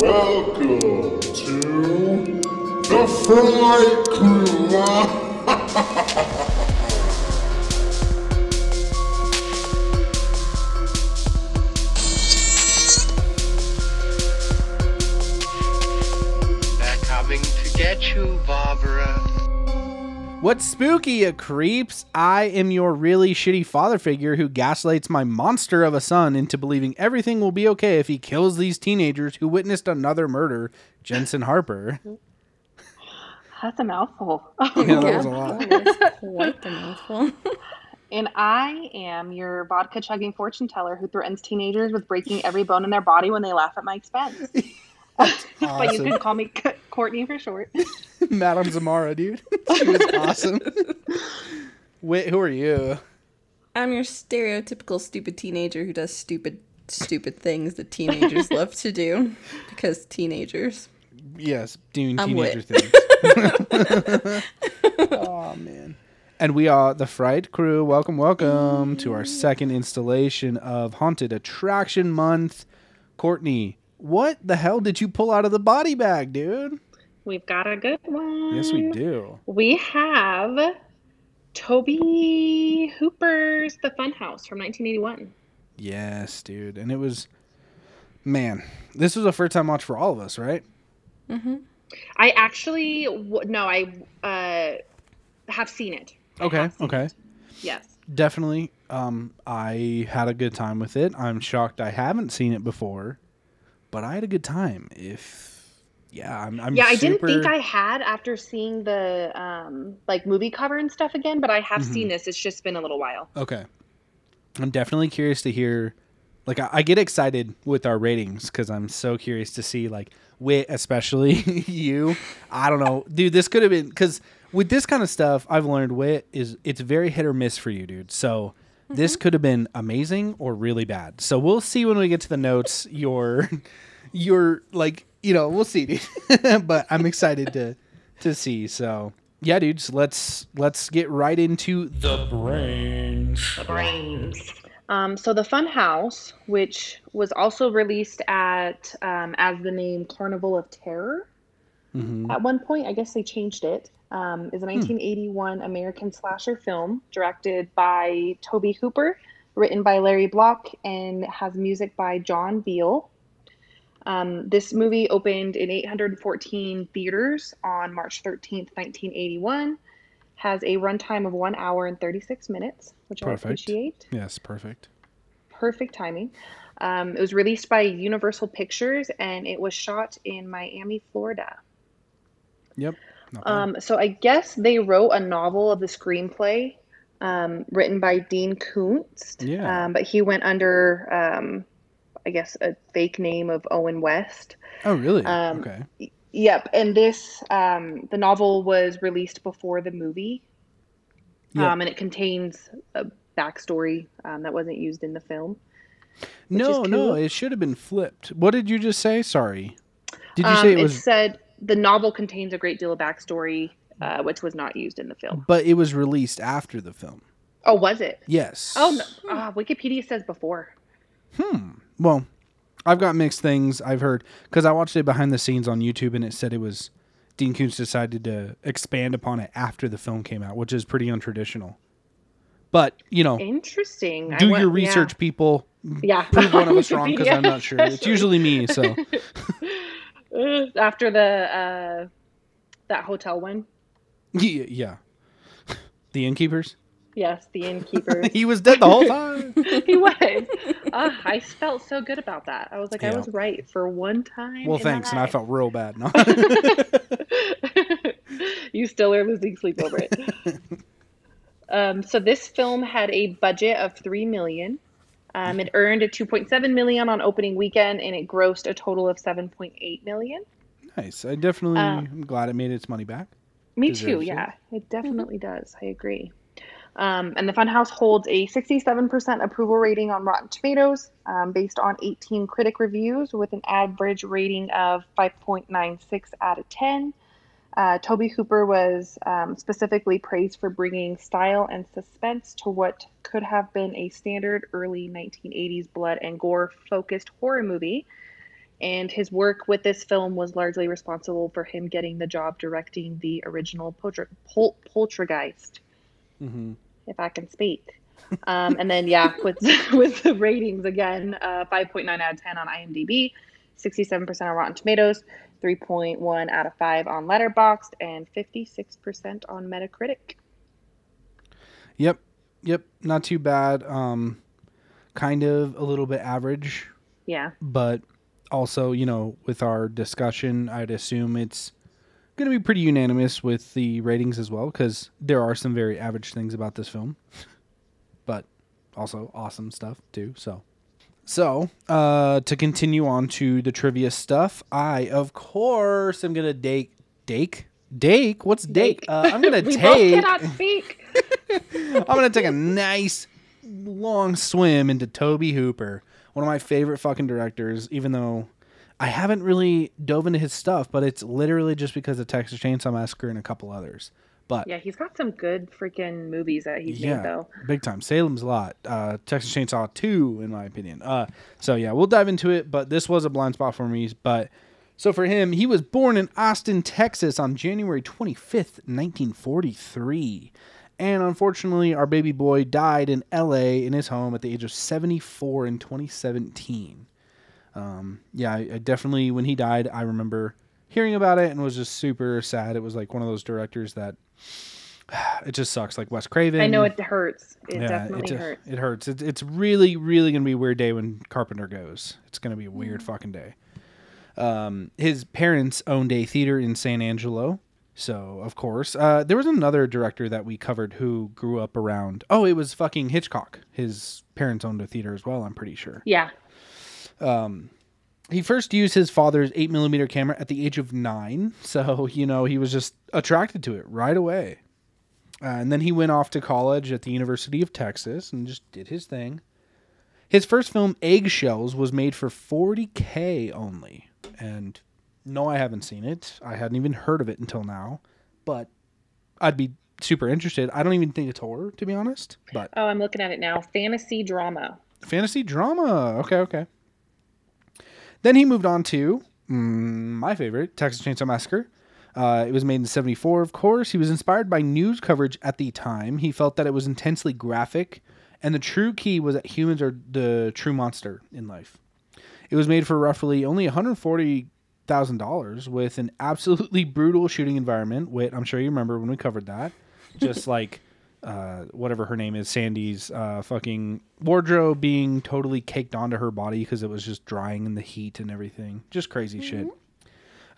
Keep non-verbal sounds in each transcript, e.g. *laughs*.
Welcome to the Fright Crew. *laughs* What's spooky, you creeps? I am your really shitty father figure who gaslights my monster of a son into believing everything will be okay if he kills these teenagers who witnessed another murder, Jensen Harper. That's a mouthful. Oh, *laughs* Yeah, that was a lot. That was quite the mouthful. *laughs* and I am your vodka chugging fortune teller who threatens teenagers with breaking every bone in their body when they laugh at my expense. *laughs* *laughs* but you can call me C- Courtney for short. *laughs* Madame Zamara, dude. *laughs* She was awesome. Wait, who are you? I'm your stereotypical stupid teenager who does stupid, stupid things that teenagers love to do because teenagers. Yes, doing I'm teenager wit. things. oh man. And we are the Fright Crew. Welcome, welcome to our second installation of Haunted Attraction Month. Courtney, what the hell did you pull out of the body bag, dude? We've got a good one. Yes, we do. We have Tobe Hooper's The Funhouse from 1981. Yes, dude. And it was, man, this was a first time watch for all of us, right? Mm-hmm. I actually, no, I uh, have seen it. Okay, seen okay. it. Yes. Definitely. Um, I had a good time with it. I'm shocked I haven't seen it before, but I had a good time. If yeah, I'm. I'm yeah, I didn't think I had after seeing the um like movie cover and stuff again, but I have Mm-hmm. seen this. It's just been a little while. Okay. I'm definitely curious to hear. Like I, I get excited with our ratings because I'm so curious to see like wit, especially *laughs* you. I don't know, dude. This could have been because with this kind of stuff, I've learned wit is it's very hit or miss for you, dude. So this could have been amazing or really bad. So we'll see when we get to the notes. Your, your like you know we'll see, *laughs* but I'm excited to to see. So yeah, dudes, let's let's get right into the brains. The brains. Um, so the Fun House, which was also released at um, as the name Carnival of Terror Mhm. at one point, I guess they changed it. Um, is a 1981 American slasher film directed by Tobe Hooper, written by Larry Block, and has music by John Beal. Um, this movie opened in 814 theaters on March 13th, 1981. Has a runtime of one hour and 36 minutes, which I appreciate. Yes, perfect. Perfect timing. Um, it was released by Universal Pictures and it was shot in Miami, Florida. Yep. Um, so I guess they wrote a novel of the screenplay um, written by Dean Koontz. Yeah. Um, but he went under, um, I guess, a fake name of Owen West. oh, really? um, okay. Yep. And this, um, the novel was released before the movie. Yep. Um, and it contains a backstory um, that wasn't used in the film. No, no, it should have been flipped. What did you just say? Sorry. Did you Um, say it was? said the novel contains a great deal of backstory, uh, which was not used in the film. But it was released after the film. Oh, was it? Yes. Oh, no. Ah, Wikipedia says before. Hmm. Well, I've got mixed things. I've heard because I watched it behind the scenes on YouTube, and it said it was Dean Koontz decided to expand upon it after the film came out, which is pretty untraditional. But you know, Interesting. I do went- your yeah. research, people. Yeah. Prove one of us *laughs* wrong because I'm not sure. It's usually me. So *laughs* After the uh, that hotel one. yeah, yeah. *laughs* the innkeepers. Yes, the innkeeper. *laughs* he was dead the whole *laughs* time. he was. Ah, I felt so good about that. I was like, I was right for one time. Well, thanks, and I felt real bad. No. you still are losing sleep over it. um, so this film had a budget of three million. Um, it earned a 2.7 million on opening weekend, and it grossed a total of 7.8 million. nice. I definitely am glad it made its money back. Me Deserves too. Yeah, it definitely does. I agree. Um, and the Funhouse holds a 67% approval rating on Rotten Tomatoes, um, based on 18 critic reviews, with an average rating of 5.96 out of 10. Uh, Tobe Hooper was um, specifically praised for bringing style and suspense to what could have been a standard early 1980s blood and gore focused horror movie. and his work with this film was largely responsible for him getting the job directing the original Polter- Pol- Poltergeist, if I can speak. Um, and then yeah, with *laughs* with the ratings again, uh, 5.9 out of 10 on IMDb, 67% on Rotten Tomatoes, 3.1 out of 5 on Letterboxd, and 56% on Metacritic. Yep. Yep. Not too bad. Um, kind of a little bit average, Yeah. but also, you know, with our discussion, I'd assume it's going to be pretty unanimous with the ratings as well, because there are some very average things about this film, *laughs* but also awesome stuff too. So, so uh, to continue on to the trivia stuff, I of course am gonna dake dake dake. What's dake? Dake. Uh, I'm gonna *laughs* we both take. cannot speak. *laughs* I'm gonna take a nice long swim into Tobe Hooper, one of my favorite fucking directors. Even though I haven't really dove into his stuff, but it's literally just because of Texas Chainsaw Massacre and a couple others. But Yeah, he's got some good freaking movies that he's yeah, made though. big time. Salem's Lot, uh, Texas Chainsaw Two, in my opinion. Uh, so yeah, we'll dive into it. But this was a blind spot for me. But so for him, he was born in Austin, Texas, on January twenty fifth, nineteen forty three. And unfortunately, our baby boy died in L.A. in his home at the age of 74 in 2017. Um, yeah, I, I definitely, when he died, I remember hearing about it and was just super sad. It was like one of those directors that *sighs* it just sucks, like Wes Craven. I know it hurts. It Yeah, definitely it, hurts. It hurts. It, it's really, really gonna be a weird day when Carpenter goes. It's gonna be a weird fucking day. Um, his parents owned a theater in San Angelo, so of course, uh, there was another director that we covered who grew up around. Oh, it was fucking Hitchcock. His parents owned a theater as well. I'm pretty sure. Yeah. He first used his father's eight millimeter camera at the age of nine, so you know he was just attracted to it right away. Uh, and then he went off to college at the University of Texas and just did his thing. His first film, Eggshells, was made for 40k only, and no, I haven't seen it. I hadn't even heard of it until now, but I'd be super interested. I don't even think it's horror, to be honest, but Oh, I'm looking at it now. Fantasy drama. fantasy drama. Okay, okay. Then he moved on to mm, my favorite, Texas Chainsaw Massacre. Uh, it was made in 74, of course. He was inspired by news coverage at the time. He felt that it was intensely graphic, and the true key was that humans are the true monster in life. It was made for roughly only $140,000 with an absolutely brutal shooting environment. Wait, I'm sure you remember when we covered that. Just *laughs* like uh, whatever her name is, Sandy's uh, fucking wardrobe being totally caked onto her body because it was just drying in the heat and everything. Just crazy shit.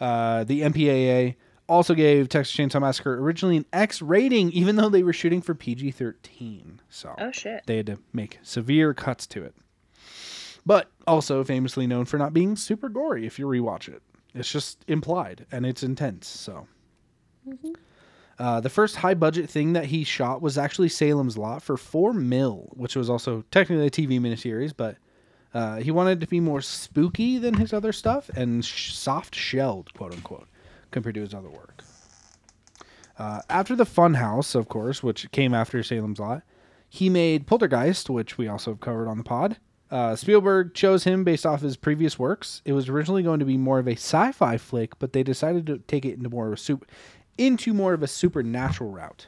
Uh, the MPAA also gave Texas Chainsaw Massacre originally an X rating, even though they were shooting for PG 13. So Oh shit. they had to make severe cuts to it. But also famously known for not being super gory if you rewatch it. It's just implied and it's intense. So. Uh, the first high budget thing that he shot was actually Salem's Lot for four mil, which was also technically a TV miniseries, but uh, he wanted to be more spooky than his other stuff and sh- soft shelled, quote unquote, compared to his other work. Uh, after the Funhouse, of course, which came after Salem's Lot, he made Poltergeist, which we also have covered on the pod. Uh, Spielberg chose him based off his previous works. It was originally going to be more of a sci-fi flick, but they decided to take it into more of a soup, into more of a supernatural route,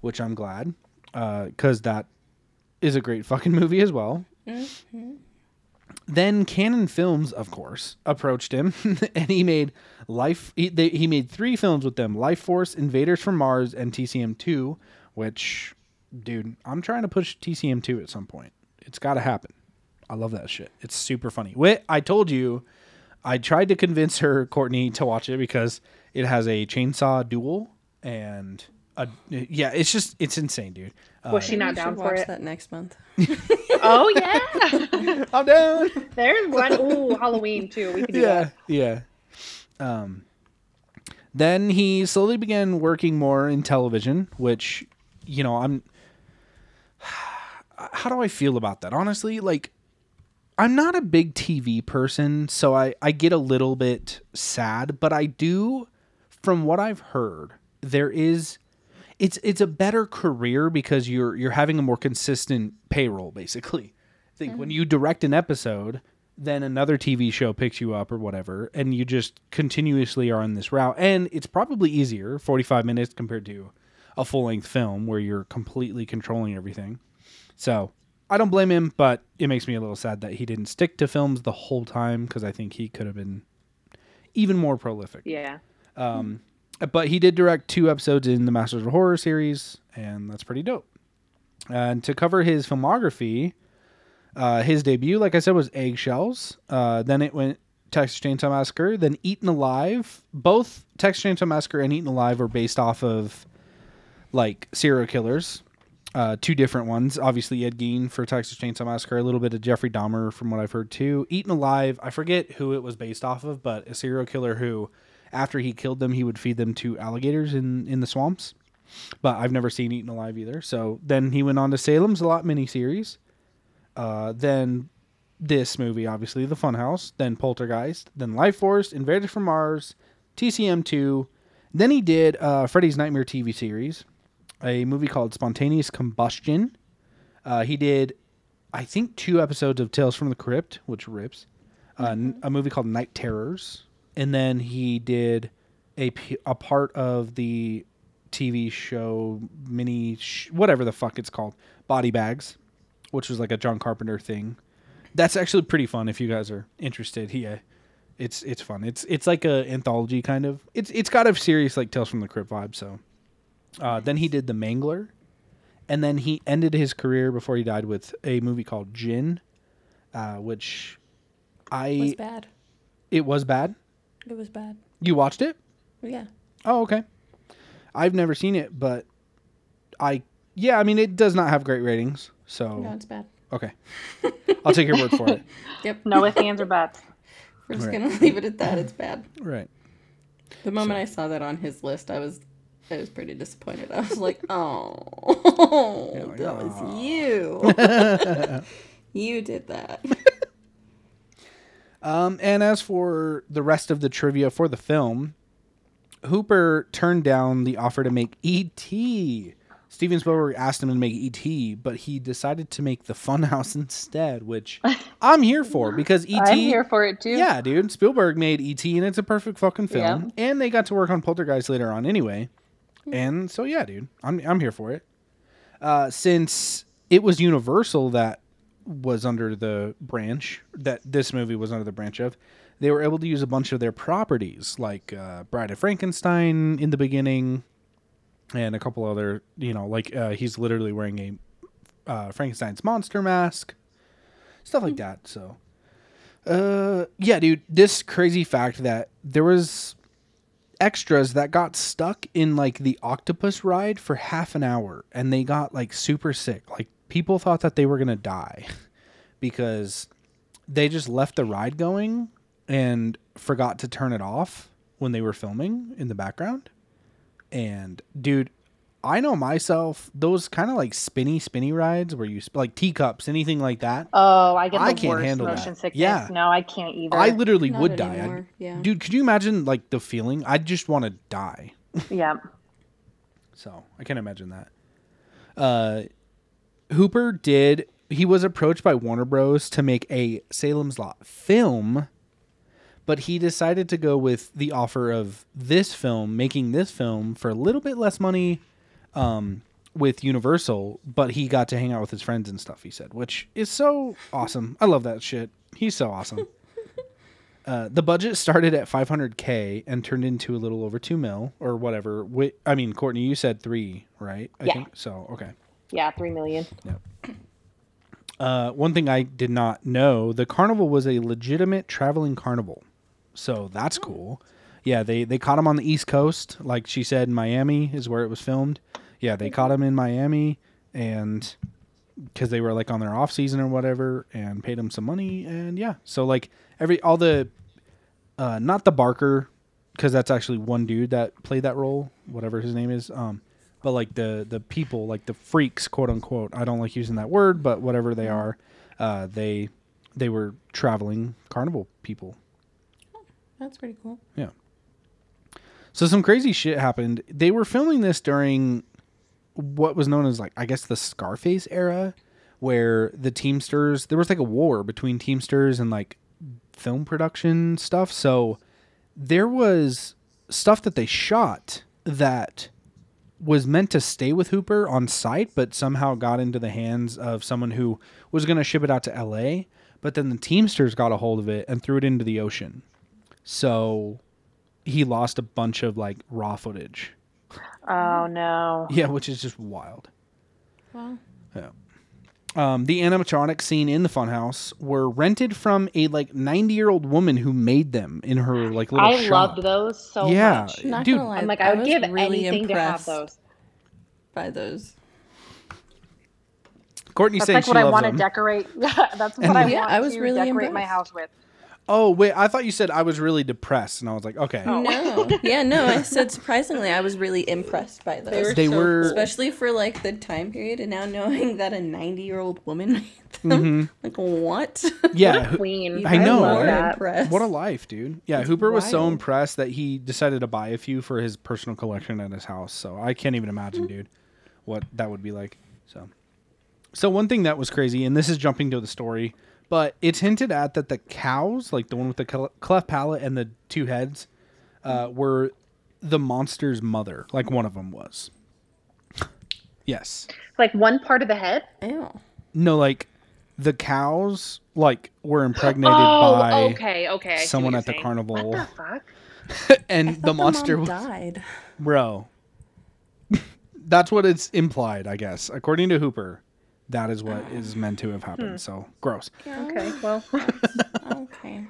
which I'm glad, uh, because that is a great fucking movie as well. Mm-hmm. Then Cannon Films, of course, approached him, *laughs* and he made Life. He, they, he made three films with them: Lifeforce, Invaders from Mars, and TCM Two. Which, dude, I'm trying to push TCM Two at some point. It's got to happen. I love that shit. It's super funny. Wait, I told you, I tried to convince her, Courtney, to watch it because it has a chainsaw duel and a yeah. It's just it's insane, dude. Uh, Was she not down for it? that next month. *laughs* *laughs* Oh yeah. *laughs* I'm down. There's one. Ooh, Halloween too. We could do yeah, that. yeah. Um, then he slowly began working more in television, which, you know, I'm. *sighs* How do I feel about that? Honestly, like, I'm not a big TV person, so I I get a little bit sad, but I do, from what I've heard, there is. It's it's a better career because you're you're having a more consistent payroll basically. I think when mm-hmm. you direct an episode, then another TV show picks you up or whatever, and you just continuously are on this route. And it's probably easier, 45 minutes compared to a full length film where you're completely controlling everything. So I don't blame him, but it makes me a little sad that he didn't stick to films the whole time because I think he could have been even more prolific. Yeah. But he did direct two episodes in the Masters of Horror series, and that's pretty dope. And to cover his filmography, uh, his debut, like I said, was Eggshells. Uh, then it went Texas Chainsaw Massacre, then Eaten Alive. Both Texas Chainsaw Massacre and Eaten Alive are based off of like serial killers. Uh, two different ones. Obviously, Ed Gein for Texas Chainsaw Massacre, a little bit of Jeffrey Dahmer from what I've heard too. Eaten Alive, I forget who it was based off of, but a serial killer who, after he killed them, he would feed them to alligators in, in the swamps. But I've never seen Eaten Alive either. So then he went on to Salem's Lot miniseries. Uh, then this movie, obviously, The Funhouse. Then Poltergeist. Then Lifeforce, Invaders from Mars, TCM2. Then he did uh, Freddy's Nightmare TV series, a movie called Spontaneous Combustion. Uh, he did, I think, two episodes of Tales from the Crypt, which rips. Uh, n- a movie called Night Terrors, and then he did a a part of the TV show mini sh- whatever the fuck it's called, Body Bags, which was like a John Carpenter thing. That's actually pretty fun if you guys are interested. He, uh, it's it's fun. It's it's like a anthology kind of. It's it's got a serious like Tales from the Crypt vibe. So, uh, then he did The Mangler, and then he ended his career before he died with a movie called Djinn, uh, which I was bad. it was bad. It was bad. You watched it? Yeah. Oh, okay. I've never seen it, but I yeah, I mean it does not have great ratings. So No, it's bad. okay, I'll take your word for it. *laughs* Yep. No ifs, ands, or buts. *laughs* We're just Right. gonna leave it at that. It's bad. Right. The moment I saw that on his list, I was I was pretty disappointed. I was like, *laughs* oh, oh like, that was you. you did that. Um, and as for the rest of the trivia for the film, Hooper turned down the offer to make E.T. Steven Spielberg asked him to make E.T., but he decided to make The Funhouse *laughs* instead, which *laughs* I'm here for because E.T. I'm here for it too. Yeah, dude. Spielberg made E.T. and it's a perfect fucking film. Yeah. And they got to work on Poltergeist later on anyway. And so yeah, dude. I'm I'm here for it. Uh, since it was Universal that was under the branch that this movie was under the branch of, they were able to use a bunch of their properties, like uh, Bride of Frankenstein in the beginning, and a couple other, you know, like uh, he's literally wearing a uh, Frankenstein's monster mask, stuff like that. So, uh, yeah, dude, this crazy fact that there was extras that got stuck in like the octopus ride for half an hour and they got like super sick. Like people thought that they were going to die *laughs* because they just left the ride going and forgot to turn it off when they were filming in the background. And dude, I know myself, those kind of like spinny, spinny rides where you sp- like teacups, anything like that. Oh, I get the I can't worst handle motion that. sickness. Yeah. No, I can't either. I literally Not would die. yeah. Dude, could you imagine like the feeling? I'd just want to die. yeah. *laughs* So I can't imagine that. Uh, Hooper did. He was approached by Warner Bros. to make a Salem's Lot film, but he decided to go with the offer of this film, making this film for a little bit less money um, with Universal, but he got to hang out with his friends and stuff, he said, which is so awesome. I love that shit. He's so awesome. *laughs* Uh, the budget started at 500k and turned into a little over two mil or whatever. Wait, I mean, Courtney, you said three, right? I Yeah. think so. Okay. Yeah, three million. Uh, one thing I did not know: the carnival was a legitimate traveling carnival, so that's cool. Yeah, they they caught him on the East Coast, like she said. Miami is where it was filmed. Yeah, they caught him in Miami, and because they were like on their off season or whatever, and paid him some money, and yeah, so like every all the, uh, not the Barker, because that's actually one dude that played that role, whatever his name is. Um, but like the the people, like the freaks, quote unquote. I don't like using that word, but whatever they are, uh, they they were traveling carnival people. That's pretty cool. Yeah. So some crazy shit happened. They were filming this during what was known as like I guess the Scarface era, where the Teamsters there was like a war between Teamsters and like film production stuff. So there was stuff that they shot that was meant to stay with Hooper on site, but somehow got into the hands of someone who was going to ship it out to LA. But then the Teamsters got a hold of it and threw it into the ocean. So he lost a bunch of like raw footage. Oh no. Yeah, which is just wild. Well, Um, the animatronics scene in the funhouse were rented from a like 90 year old woman who made them in her like little I shop. loved those so Yeah. much. not Dude, gonna lie, I'm like, I would give really anything to have those. by those. Courtney says That's saying like she what I loves want to decorate. *laughs* That's what And- I Yeah, want I was to really decorate my house with. Oh wait, I thought you said I was really depressed, and I was like, okay, Oh. No, *laughs* yeah, no. I said surprisingly, I was really impressed by those, were they so were. especially for like the time period, and now knowing that a ninety-year-old woman *laughs* made them. Mhm. Like what? Yeah, *laughs* Ho- Queen. I know, love right? that. What a life, dude. Yeah, It's Hooper was so impressed that he decided to buy a few for his personal collection at his house. So I can't even imagine, dude, what that would be like. So, so one thing that was crazy, and this is jumping to the story, but it's hinted at that the cows, like the one with the cle- cleft palate and the two heads, uh, were the monster's mother. Like one of them was. Yes. Like one part of the head. Ew. No, like the cows, like were impregnated oh, by okay, okay. I see someone what at the you're saying. carnival, What the fuck? *laughs* and Thought the monster mom was died. bro. *laughs* That's what it's implied, I guess. According to Hooper, that is what is meant to have happened. So gross. Okay, well, *laughs* Okay.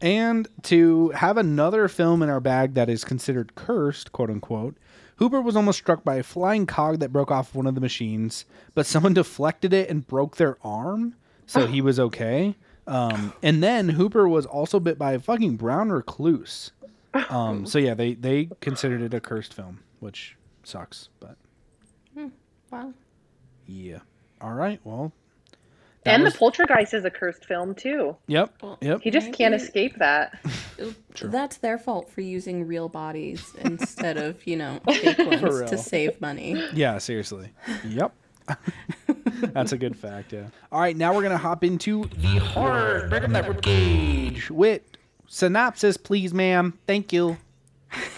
And to have another film in our bag that is considered cursed, quote unquote, Hooper was almost struck by a flying cog that broke off one of the machines, but someone deflected it and broke their arm, so he was *gasps* okay. Um, and then Hooper was also bit by a fucking brown recluse. Um, so yeah, they they considered it a cursed film, which sucks, but Wow. yeah. All right, well. and was- the Poltergeist is a cursed film too. Yep. Well, Yep. He just can't escape that. *laughs* True. That's their fault for using real bodies *laughs* instead of, you know, fake ones to save money. Yeah, seriously. Yep. *laughs* That's a good fact, yeah. All right, now we're going to hop into the horror. Break up that ribcage. Wit, synopsis, please, ma'am. Thank you.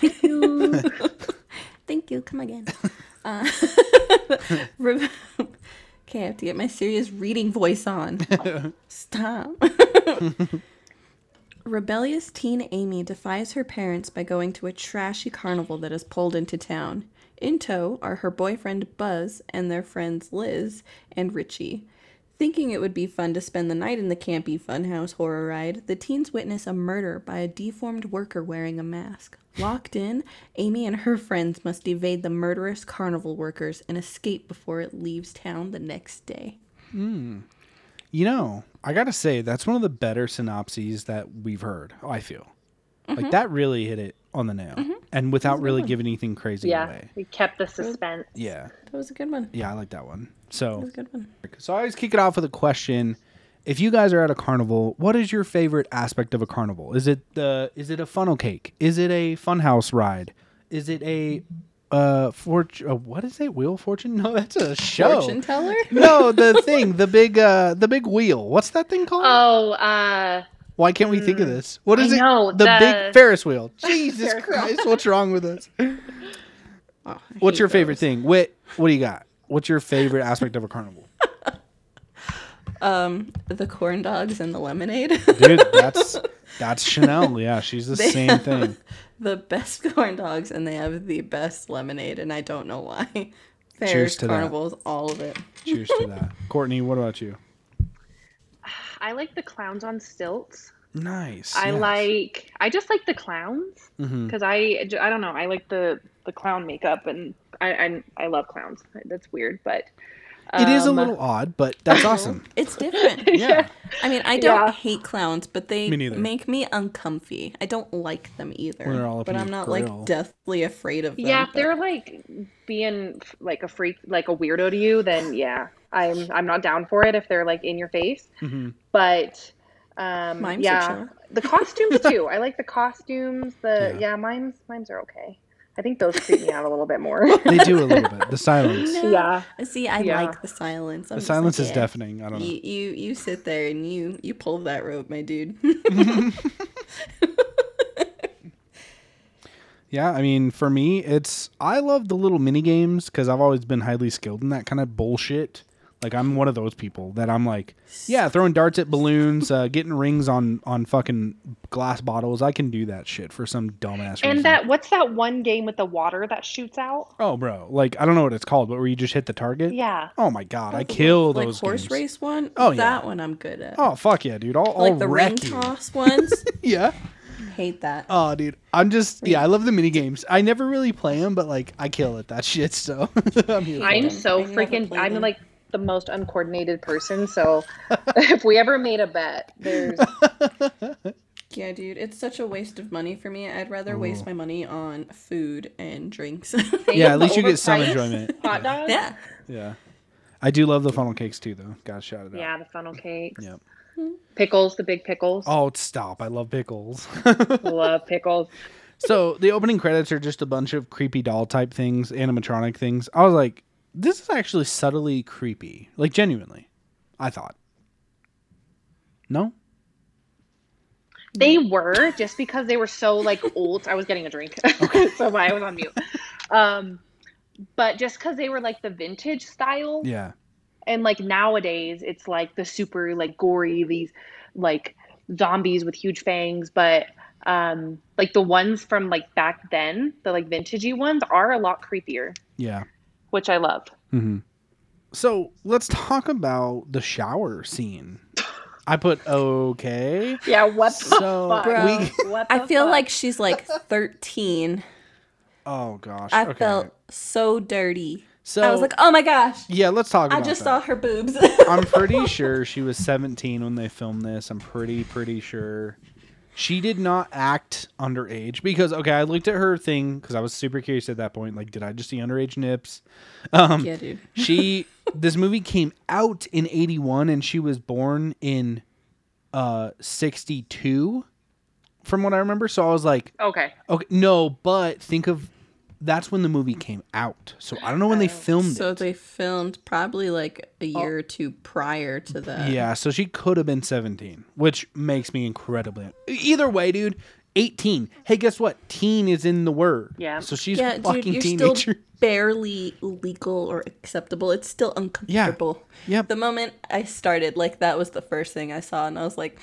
Thank you. Thank you. Come again. Uh, re- okay, I have to get my serious reading voice on. *laughs* Stop. *laughs* Rebellious teen Amy defies her parents by going to a trashy carnival that is pulled into town. In tow are her boyfriend Buzz and their friends Liz and Richie. Thinking it would be fun to spend the night in the campy funhouse horror ride, the teens witness a murder by a deformed worker wearing a mask. Locked in, Amy and her friends must evade the murderous carnival workers and escape before it leaves town the next day. Hmm. You know, I got to say, that's one of the better synopses that we've heard, I feel. Like, mm-hmm. that really hit it on the nail. Mm-hmm. And without really giving anything crazy Yeah, away. we kept the suspense. Yeah. That was a good one. Yeah, I like that one. So, That was a good one. So I always kick it off with a question. If you guys are at a carnival, what is your favorite aspect of a carnival? Is it the is it a funnel cake? Is it a funhouse ride? Is it a uh fortune uh, what is it? Wheel of fortune? *laughs* No, that's a show. Fortune teller? *laughs* no, the thing, the big uh the big wheel. What's that thing called? Oh, uh, Why can't we think of this? what is I it? know, the, the- big Ferris wheel. *laughs* Jesus Christ, what's wrong with us? Oh, What's your favorite thing? Wit, what do you got? What's your favorite aspect of a carnival? Um, the corn dogs and the lemonade. Dude, *laughs* that's that's Chanel. Yeah, she's the They same have thing. the best corn dogs and they have the best lemonade, and I don't know why. Cheers Fairs, to that. carnivals, all of it. Cheers to that. *laughs* Courtney, what about you? I like the clowns on stilts. Nice. I yes. like. I just like the clowns Mhm. because I. I don't know. I like the the clown makeup and I I, I love clowns. That's weird, but It is a um, little odd, but that's *laughs* awesome. It's different. *laughs* Yeah. I mean, I don't Yeah. hate clowns, but they Me make me uncomfy. I don't like them either. When they're all up but in I'm not grill. like deathly afraid of them. Yeah, if but- they're like being like a freak, like a weirdo to you, then yeah, I'm I'm not down for it if they're like in your face. Mhm. But um, Mimes yeah, the costumes *laughs* too. I like the costumes. The Yeah. yeah. mimes mimes are okay. I think those creep me out a little bit more. *laughs* They do a little bit. The *laughs* silence. yeah. See, I Yeah. like the silence. I'm The silence like, is yeah. deafening. I don't know. You, you you sit there and you you pull that rope, my dude. *laughs* Yeah, I mean, for me, it's I love the little mini games because I've always been highly skilled in that kind of bullshit. Like I'm one of those people that I'm like, yeah, throwing darts at balloons, uh, getting rings on on fucking glass bottles. I can do that shit for some dumbass reason. And that what's that one game with the water that shoots out? oh, bro, like I don't know what it's called, but where you just hit the target. Yeah. Oh my god, I kill like those horse games. race one. Oh, yeah. that one I'm good at. Oh fuck yeah, dude! I'll, I'll like the ring you. toss ones. *laughs* Yeah. Hate that. Oh, dude, I'm just yeah. I love the mini games. I never really play them, but like I kill at that *laughs* shit. So *laughs* I'm here. I'm so I freaking I'm like the most uncoordinated person, so *laughs* if we ever made a bet, there's *laughs* Yeah, dude, it's such a waste of money for me. I'd rather oh. waste my money on food and drinks. *laughs* Yeah, at least you get some enjoyment. Hot dogs? yeah. Yeah. I do love the funnel cakes too, though. Gotta shout it out. Yeah, the funnel cakes. Yep. Pickles, the big pickles. Oh, stop! I love pickles. Love pickles. so the opening credits are just a bunch of creepy doll type things, animatronic things. I was like, this is actually subtly creepy, like genuinely. I thought. No. They were just because they were so like old. I was getting a drink, *laughs* so I was on mute. Um, but just because they were like the vintage style, Yeah. and like nowadays it's like the super like gory these like zombies with huge fangs, but um, like the ones from like back then, the like vintagey ones are a lot creepier, Yeah. Which I love. Mm-hmm. So let's talk about the shower scene. I put okay. Yeah, what the So fuck? Bro, we. What I feel fuck? like she's like 13. Oh gosh. I okay. felt so dirty. So I was like, oh my gosh. yeah. Let's talk. I just that. saw her boobs. I'm pretty sure she was 17 when they filmed this. I'm pretty pretty sure. She did not act underage because okay, I looked at her thing because I was super curious at that point. Like, did I just see underage nips? Um, yeah, dude. *laughs* she this movie came out in 81 and she was born in uh 62 from what I remember. So I was like, okay. okay, no, but think of that's when the movie came out. So I don't know when they oh, filmed So it. they filmed probably like a oh. year or two prior to that. Yeah, so she could have been 17, which makes me incredibly. Either way, dude, 18. Hey, guess what? Teen is in the word. Yeah. So she's Yeah, fucking dude, you're teenager. still *laughs* barely legal or acceptable. It's still uncomfortable. Yeah. Yep. The moment I started, like that was the first thing I saw, and I was like,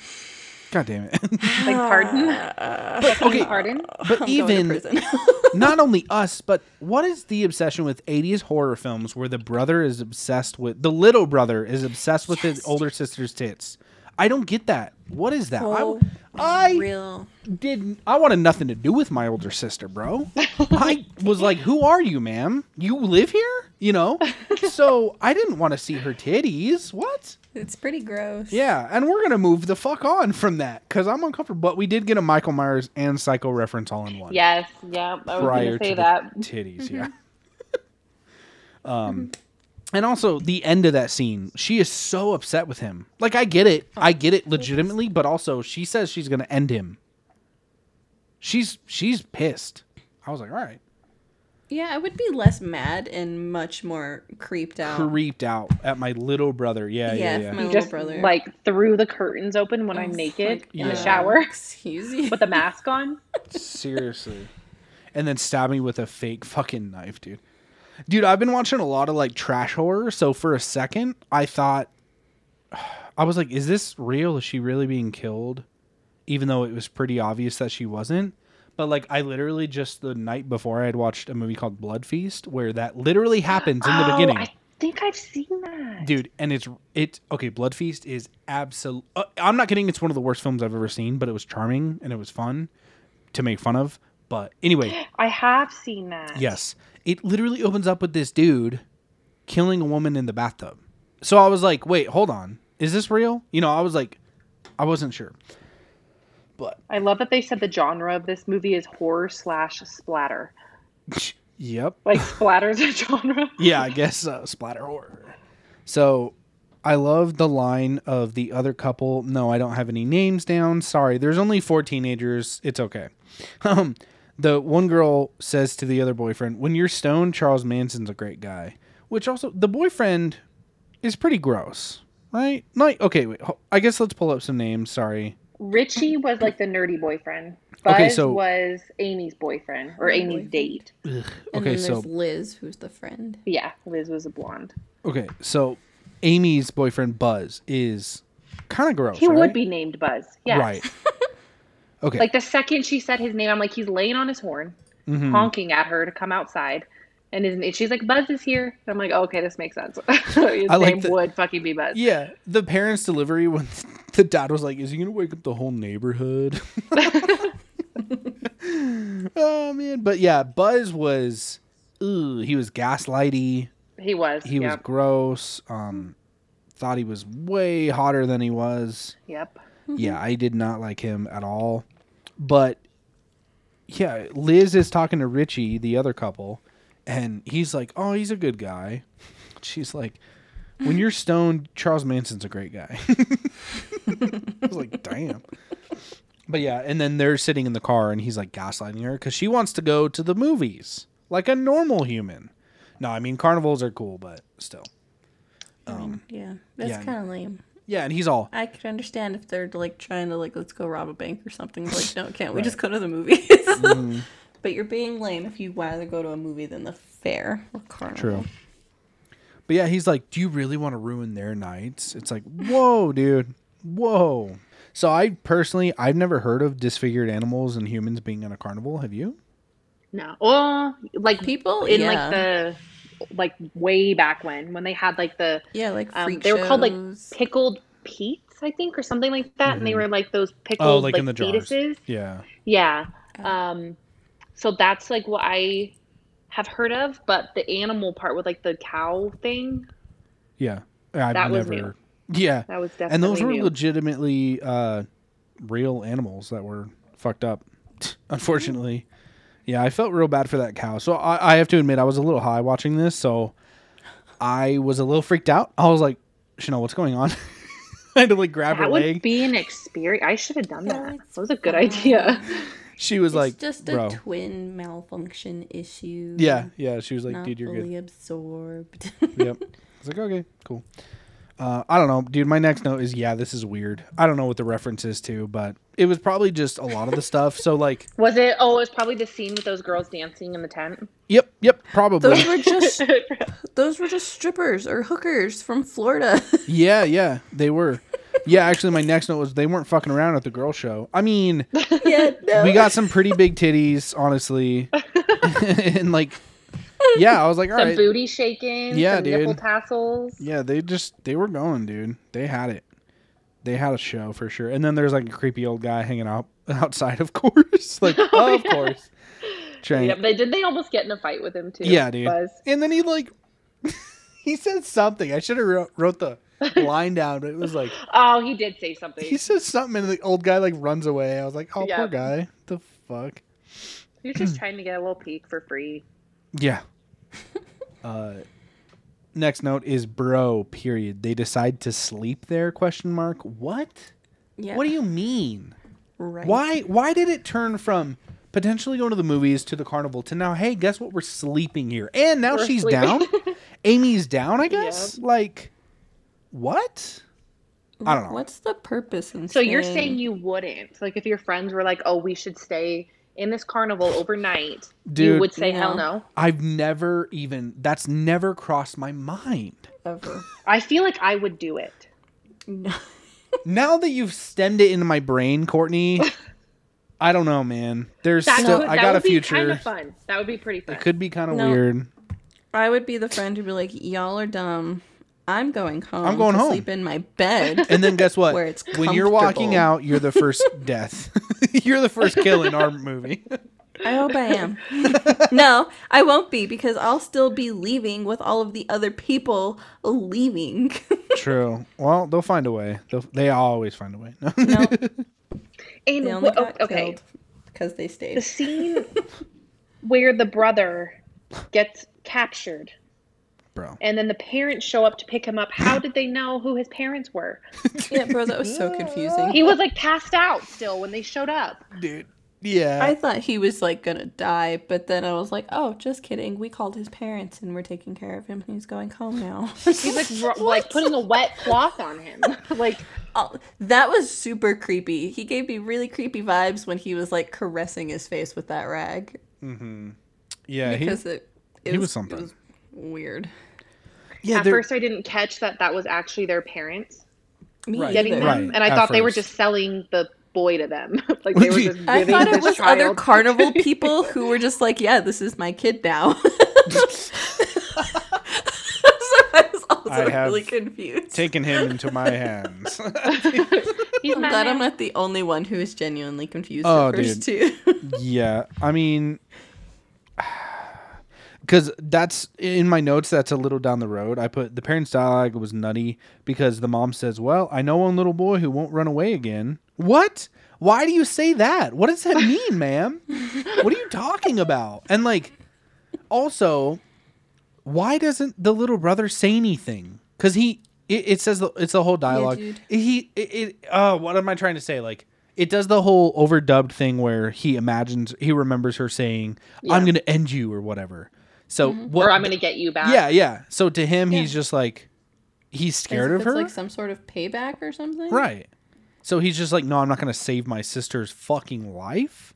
God damn it. *laughs* Like pardon? *laughs* okay, pardon? but I'm even going to prison. *laughs* not only us, but what is the obsession with 80s horror films where the brother is obsessed with the little brother is obsessed with his older sister's tits? I don't get that. What is that? Oh, I, I Real. didn't I wanted nothing to do with my older sister, bro. *laughs* I was like, "Who are you, ma'am? You live here?" You know? *laughs* So, I didn't want to see her titties. What? It's pretty gross. Yeah, and we're going to move the fuck on from that cuz I'm uncomfortable. But we did get a Michael Myers and Psycho reference all in one. Yes, yeah. I was Prior gonna say to that. the titties, yeah. *laughs* um and also the end of that scene, she is so upset with him. Like I get it. I get it legitimately, but also she says she's going to end him. She's she's pissed. I was like, "All right." Yeah, I would be less mad and much more creeped out. creeped out at my little brother. Yeah, yeah, Yeah, yeah. my You little just brother. like threw the curtains open when I'm Oh, naked fuck in the shower *laughs* Excuse you. with a mask on. Seriously. And then stab me with a fake fucking knife, dude. Dude, I've been watching a lot of like trash horror, so for a second I thought *sighs* I was like, is this real? Is she really being killed? Even though it was pretty obvious that she wasn't. But like I literally just the night before I had watched a movie called Blood Feast where that literally happens in the *gasps* Oh, beginning. I think I've seen that. dude and it's it okay blood feast is absolute uh, i'm not kidding it's one of the worst films i've ever seen but it was charming and it was fun to make fun of but anyway *gasps* I have seen that. yes it literally opens up with this dude killing a woman in the bathtub so i was like wait hold on is this real you know i was like i wasn't sure but I love that they said the genre of this movie is horror slash splatter. *laughs* yep Like splatter's a *laughs* genre. yeah, I guess uh, splatter horror. So I love the line of the other couple. No, I don't have any names down. Sorry, there's only four teenagers. It's okay. *laughs* Um, the one girl says to the other boyfriend, "When you're stoned, Charles Manson's a great guy." Which also the boyfriend is pretty gross, right? Like, okay, wait. I guess let's pull up some names. Sorry. Richie was like the nerdy boyfriend. Buzz Okay, so- was Amy's boyfriend or Amy's boyfriend. date. And Okay, then so there's Liz, who's the friend. Yeah, Liz was a blonde. okay, so Amy's boyfriend Buzz is kind of gross. He right? would be named Buzz. Yes. right. *laughs* Okay. Like the second she said his name, I'm like, he's laying on his horn, Mhm. honking at her to come outside. And his, she's like, Buzz is here. And I'm like, oh, okay, this makes sense. *laughs* his I like name the- would fucking be Buzz. Yeah, the parents' delivery when *laughs* the dad was like, "Is he gonna wake up the whole neighborhood?" *laughs* oh man, but yeah, Buzz was, ooh, he was gaslighty. He was. He was gross. Um, thought he was way hotter than he was. Yep. Yeah, I did not like him at all. But yeah, Liz is talking to Richie, the other couple, and he's like, "Oh, he's a good guy." *laughs* She's like, "When you're stoned, Charles Manson's a great guy." *laughs* I was like, "Damn." But yeah, and then they're sitting in the car, and he's like gaslighting her because she wants to go to the movies like a normal human. No, I mean carnivals are cool, but still. Um, Yeah, that's yeah. kind of lame. Yeah, and he's all, I could understand if they're like trying to like let's go rob a bank or something. Like, no, can't we just go to the movies? *laughs* Mm-hmm. but you're being lame if you rather go to a movie than the fair or carnival. True. But yeah, he's like, "Do you really want to ruin their nights?" It's like, *laughs* "Whoa, dude. Whoa." So I personally, I've never heard of disfigured animals and humans being in a carnival. Have you? No. Well, like People, in yeah. like the like way back when when they had like the Yeah, like um, they were called like pickled Pete's, I think, or something like that, and they Mhm. were like those pickled Oh, like like, in the jars. fetuses. Yeah. Yeah. Um, so that's like what I have heard of, but the animal part with like the cow thing, Yeah. I've That was never. new. Yeah. that was definitely And those were new. legitimately uh, real animals that were fucked up. *laughs* Unfortunately. Yeah, I felt real bad for that cow. So I, I have to admit, I was a little high watching this, so I was a little freaked out. I was like, Chanel, what's going on? *laughs* I had to like grab her that would be an experience. I should have done that. That was a good idea. *laughs* She was It's like, just a twin malfunction issue. Yeah, yeah. She was like, not dude, you're fully good. absorbed. yep. *laughs* I was like, okay, cool. Uh, I don't know, dude. My next note is, yeah, this is weird. I don't know what the reference is to, but it was probably just a lot of the *laughs* stuff. So like, Was it? Oh, it was probably the scene with those girls dancing in the tent. yep, yep, probably. those were just *laughs* those were just strippers or hookers from Florida. *laughs* yeah, yeah, they were. Yeah, actually, my next note was they weren't fucking around at the girl show. I mean, yeah, no. we got some pretty big titties, honestly, and like, yeah, I was like, all some right, booty shaking. Yeah, some nipple dude. tassels. Yeah, they just they were going, dude. They had it. They had a show for sure. And then there's like a creepy old guy hanging out *laughs* outside, of course. *laughs* like, Oh, of yeah. course. Trying. Yep, they did. They almost get in a fight with him too. Yeah, dude. Buzz. And then he like *laughs* he said something. I should have wrote, wrote the line down, but it was like Oh, he did say something. he says something and the old guy like runs away. I was like, oh Yeah. poor guy. The fuck. He was just *clears throat* trying to get a little peek for free. Yeah. Uh next note is bro, period. They decide to sleep there, question mark. What? yeah, What do you mean? right. Why why did it turn from potentially going to the movies to the carnival to now, hey, guess what? We're sleeping here. And now We're she's sleeping. down. *laughs* Amy's down, I guess. Like what? I don't know. What's the purpose in So you're saying you wouldn't? Like if your friends were like, "Oh, we should stay in this carnival overnight," Dude. you would say, "Hell No. no." I've never even that's never crossed my mind. ever? I feel like I would do it. No. *laughs* Now that you've stemmed it into my brain, Courtney, I don't know, man. There's That still would, I got a would be future. kind of fun. That would be pretty fun. It could be kind of No. weird. I would be the friend who'd be like, "Y'all are dumb. I'm going home. I'm going to home." Sleep in my bed." And then guess what? *laughs* Where it's when you're walking out, you're the first *laughs* death. *laughs* you're the first kill in our movie. I hope I am. no, I won't be because I'll still be leaving with all of the other people leaving. True. Well, they'll find a way. They'll, they always find a way. no, And they only wh- got okay, killed because they stayed. the scene where the brother gets captured Bro. and then the parents show up to pick him up. How did they know who his parents were? *laughs* Yeah, bro, that was so confusing. He was like passed out still when they showed up. Dude. Yeah. I thought he was like gonna die, but then I was like, oh, just kidding. We called his parents and we're taking care of him he's going home now. *laughs* He's like ru- *laughs* like putting a wet cloth on him. like Oh, that was super creepy. He gave me really creepy vibes when he was like caressing his face with that rag Mm-hmm. yeah. He, because it, it he was, was something. It was weird. yeah. at there- first I didn't catch that that was actually their parents Me Right. getting them, Right, and I at thought they were just selling the boy to them. *laughs* like they were just I thought it was other carnival *laughs* people who were just like, yeah, this is my kid now. *laughs* so I was also I have really confused. taking him into my hands. He's I'm glad I'm not the only one who is genuinely confused Oh, at first too. yeah. I mean, because that's in my notes. That's a little down the road. I put the parents' dialogue was nutty because the mom says, "Well, I know one little boy who won't run away again." What? Why do you say that? What does that mean, ma'am? What are you talking about? And like, also, why doesn't the little brother say anything? Because he, it, it says the, it's the whole dialogue. dude. he, it, it, oh, what am I trying to say? Like, it does the whole overdubbed thing where he imagines he remembers her saying, "I'm going to end you" or whatever. So mm-hmm. what? or I'm gonna get you back. yeah, yeah. So to him, he's just like, he's scared if of it's her, like some sort of payback or something. right? So he's just like, no, I'm not going to save my sister's fucking life,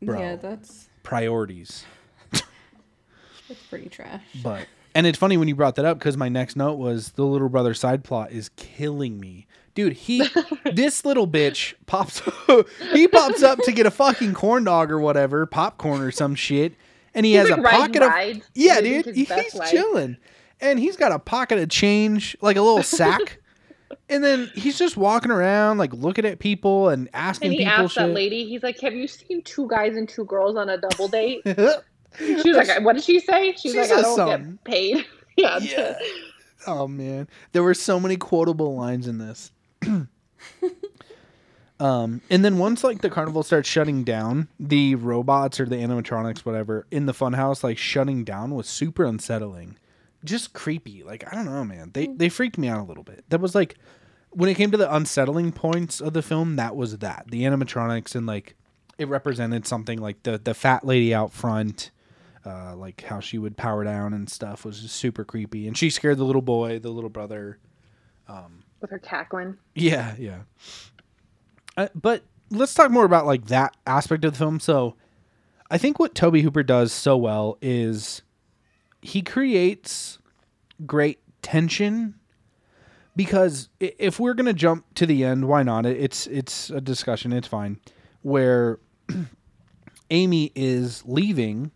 bro. Yeah, that's Priorities. that's pretty trash. But and it's funny when you brought that up because my next note was the little brother side plot is killing me, dude. He *laughs* this little bitch pops *laughs* he pops up to get a fucking corn dog or whatever, popcorn or some shit, and he He's, has like, a pocket of rides, yeah, dude. best He's life. chilling, and he's got a pocket of change, like a little sack. *laughs* And then he's just walking around, like looking at people and asking people. And he people asked shit. that lady, he's like, "Have you seen two guys and two girls on a double date?" *laughs* She was like, "What did she say?" She's She like, "I don't something. get paid." *laughs* yeah. Yeah. Oh man, there were so many quotable lines in this. *clears throat* um, and then once like the carnival starts shutting down, the robots or the animatronics, whatever, in the funhouse, like shutting down was super unsettling, just creepy. Like I don't know, man. They they freaked me out a little bit. That was like when it came to the unsettling points of the film. That was that the animatronics and like it represented something like the the fat lady out front uh, like how she would power down and stuff was just super creepy. And she scared the little boy, the little brother. Um, With her cackling. Yeah, yeah. Uh, but let's talk more about like that aspect of the film. So, I think what Tobe Hooper does so well is he creates great tension because if we're gonna jump to the end, why not? It's it's a discussion. It's fine. Where *clears throat* Amy is leaving,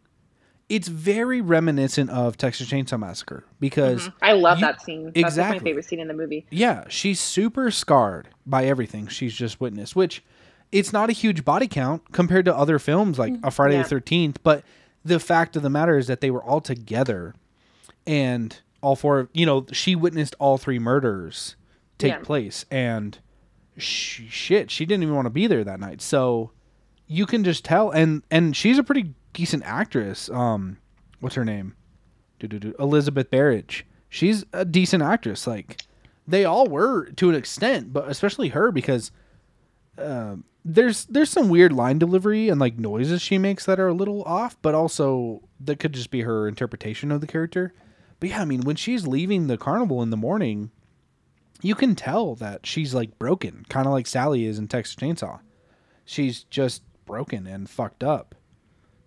it's very reminiscent of Texas Chainsaw Massacre because mm-hmm. I love You- that scene. That's exactly. my favorite scene in the movie. yeah, she's super scarred by everything she's just witnessed, which it's not a huge body count compared to other films like a Friday Yeah. the 13th, but the fact of the matter is that they were all together and all four, you know, she witnessed all three murders take Yeah. place and she, shit, she didn't even want to be there that night. So you can just tell and and she's a pretty decent actress. Um what's her name? Do-do-do. Elizabeth Berridge. She's a decent actress. Like they all were to an extent, but especially her because um, there's there's some weird line delivery and like noises she makes that are a little off, but also that could just be her interpretation of the character. But yeah, I mean, when she's leaving the carnival in the morning, you can tell that she's like broken, kind of like Sally is in Texas Chainsaw. She's just broken and fucked up.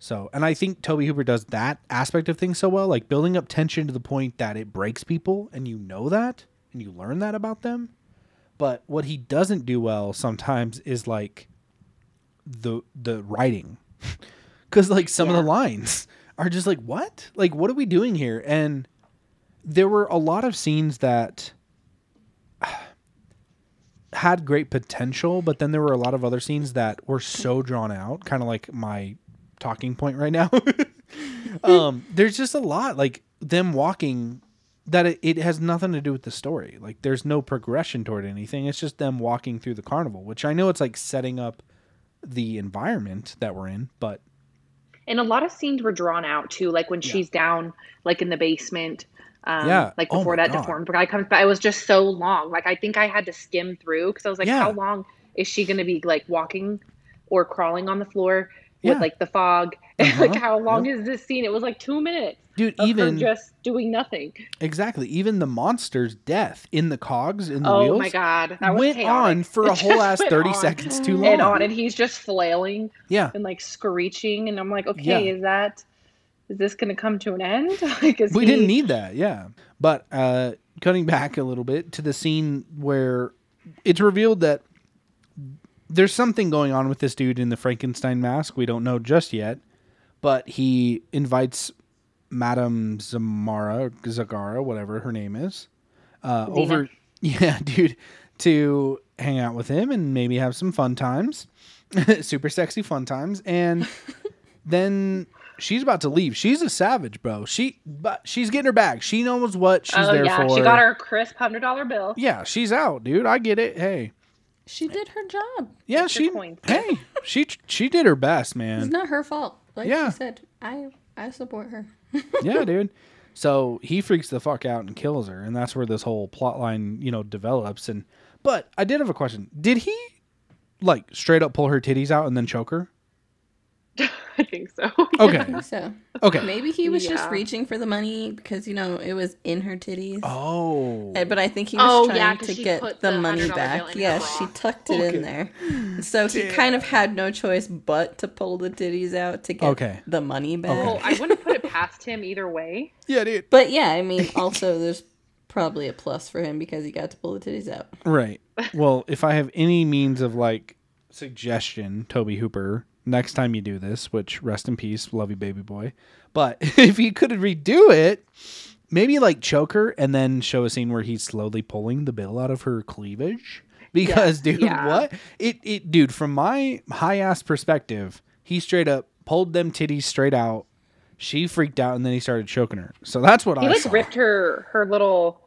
So, and I think Tobe Hooper does that aspect of things so well, like building up tension to the point that it breaks people and you know that and you learn that about them. But what he doesn't do well sometimes is like the the writing. *laughs* Cuz like some of the lines are just like what? Like what are we doing here? And there were a lot of scenes that *sighs* had great potential, but then there were a lot of other scenes that were so drawn out, kind of like my talking point right now. *laughs* um, there's just a lot like them walking that it, it has nothing to do with the story. Like there's no progression toward anything. It's just them walking through the carnival, which I know it's like setting up the environment that we're in, but And a lot of scenes were drawn out too, like when she's down, like in the basement. Um, Yeah. Like Oh before my that God. deformed guy comes back. It was just so long. Like I think I had to skim through because I was like, Yeah. how long is she going to be like walking or crawling on the floor? Yeah. with like the fog. *laughs* Uh-huh, like how long is this scene? It was like two minutes dude. Even just doing nothing. exactly, even the monster's death in the cogs in the Oh wheels Oh my god, that went on for a *laughs* whole ass thirty on seconds too long. And on, and he's just flailing Yeah, and like screeching, and I'm like, okay, Yeah. is that is this gonna come to an end? *laughs* like, is we he- didn't need that. Yeah, but uh, cutting back a little bit to the scene where it's revealed that there's something going on with this dude in the Frankenstein mask. We don't know just yet, but he invites Madame Zamara, Zagara, whatever her name is, uh, over, *laughs* yeah, dude, to hang out with him and maybe have some fun times, *laughs* super sexy fun times, and *laughs* then she's about to leave. She's a savage, bro. She, but she's getting her bag. She knows what she's oh there yeah, for. she got her crisp hundred dollar bill. Yeah, she's out, dude. I get it. Hey, She did her job. yeah, Get she. *laughs* Hey, she she did her best, man. It's not her fault. Like Yeah. she said, I I support her. *laughs* yeah, dude. So he freaks the fuck out and kills her, and that's where this whole plot line, you know, develops. And but I did have a question. Did he like straight up pull her titties out and then choke her? *laughs* I think so. I Okay, think so. okay. Maybe he was just reaching for the money because you know it was in her titties. Oh, Uh, But I think he was Oh, trying yeah, 'cause to get the, the money back. Yes, Yeah, she tucked it Okay. in there. So he kind of had no choice but to pull the titties out to get Okay. the money back. Okay. Well, I wouldn't put it past him either way. yeah, dude. But yeah, I mean, also there's probably a plus for him because he got to pull the titties out. Right. Well, if I have any means of like suggestion, Tobe Hooper, next time you do this, which rest in peace, love you, baby boy. But *laughs* if you could redo it, maybe like choke her and then show a scene where he's slowly pulling the bill out of her cleavage. Because, *laughs* dude, yeah. what it it dude from my high ass perspective, he straight up pulled them titties straight out. She freaked out and then he started choking her. So that's what He I like saw. ripped her her little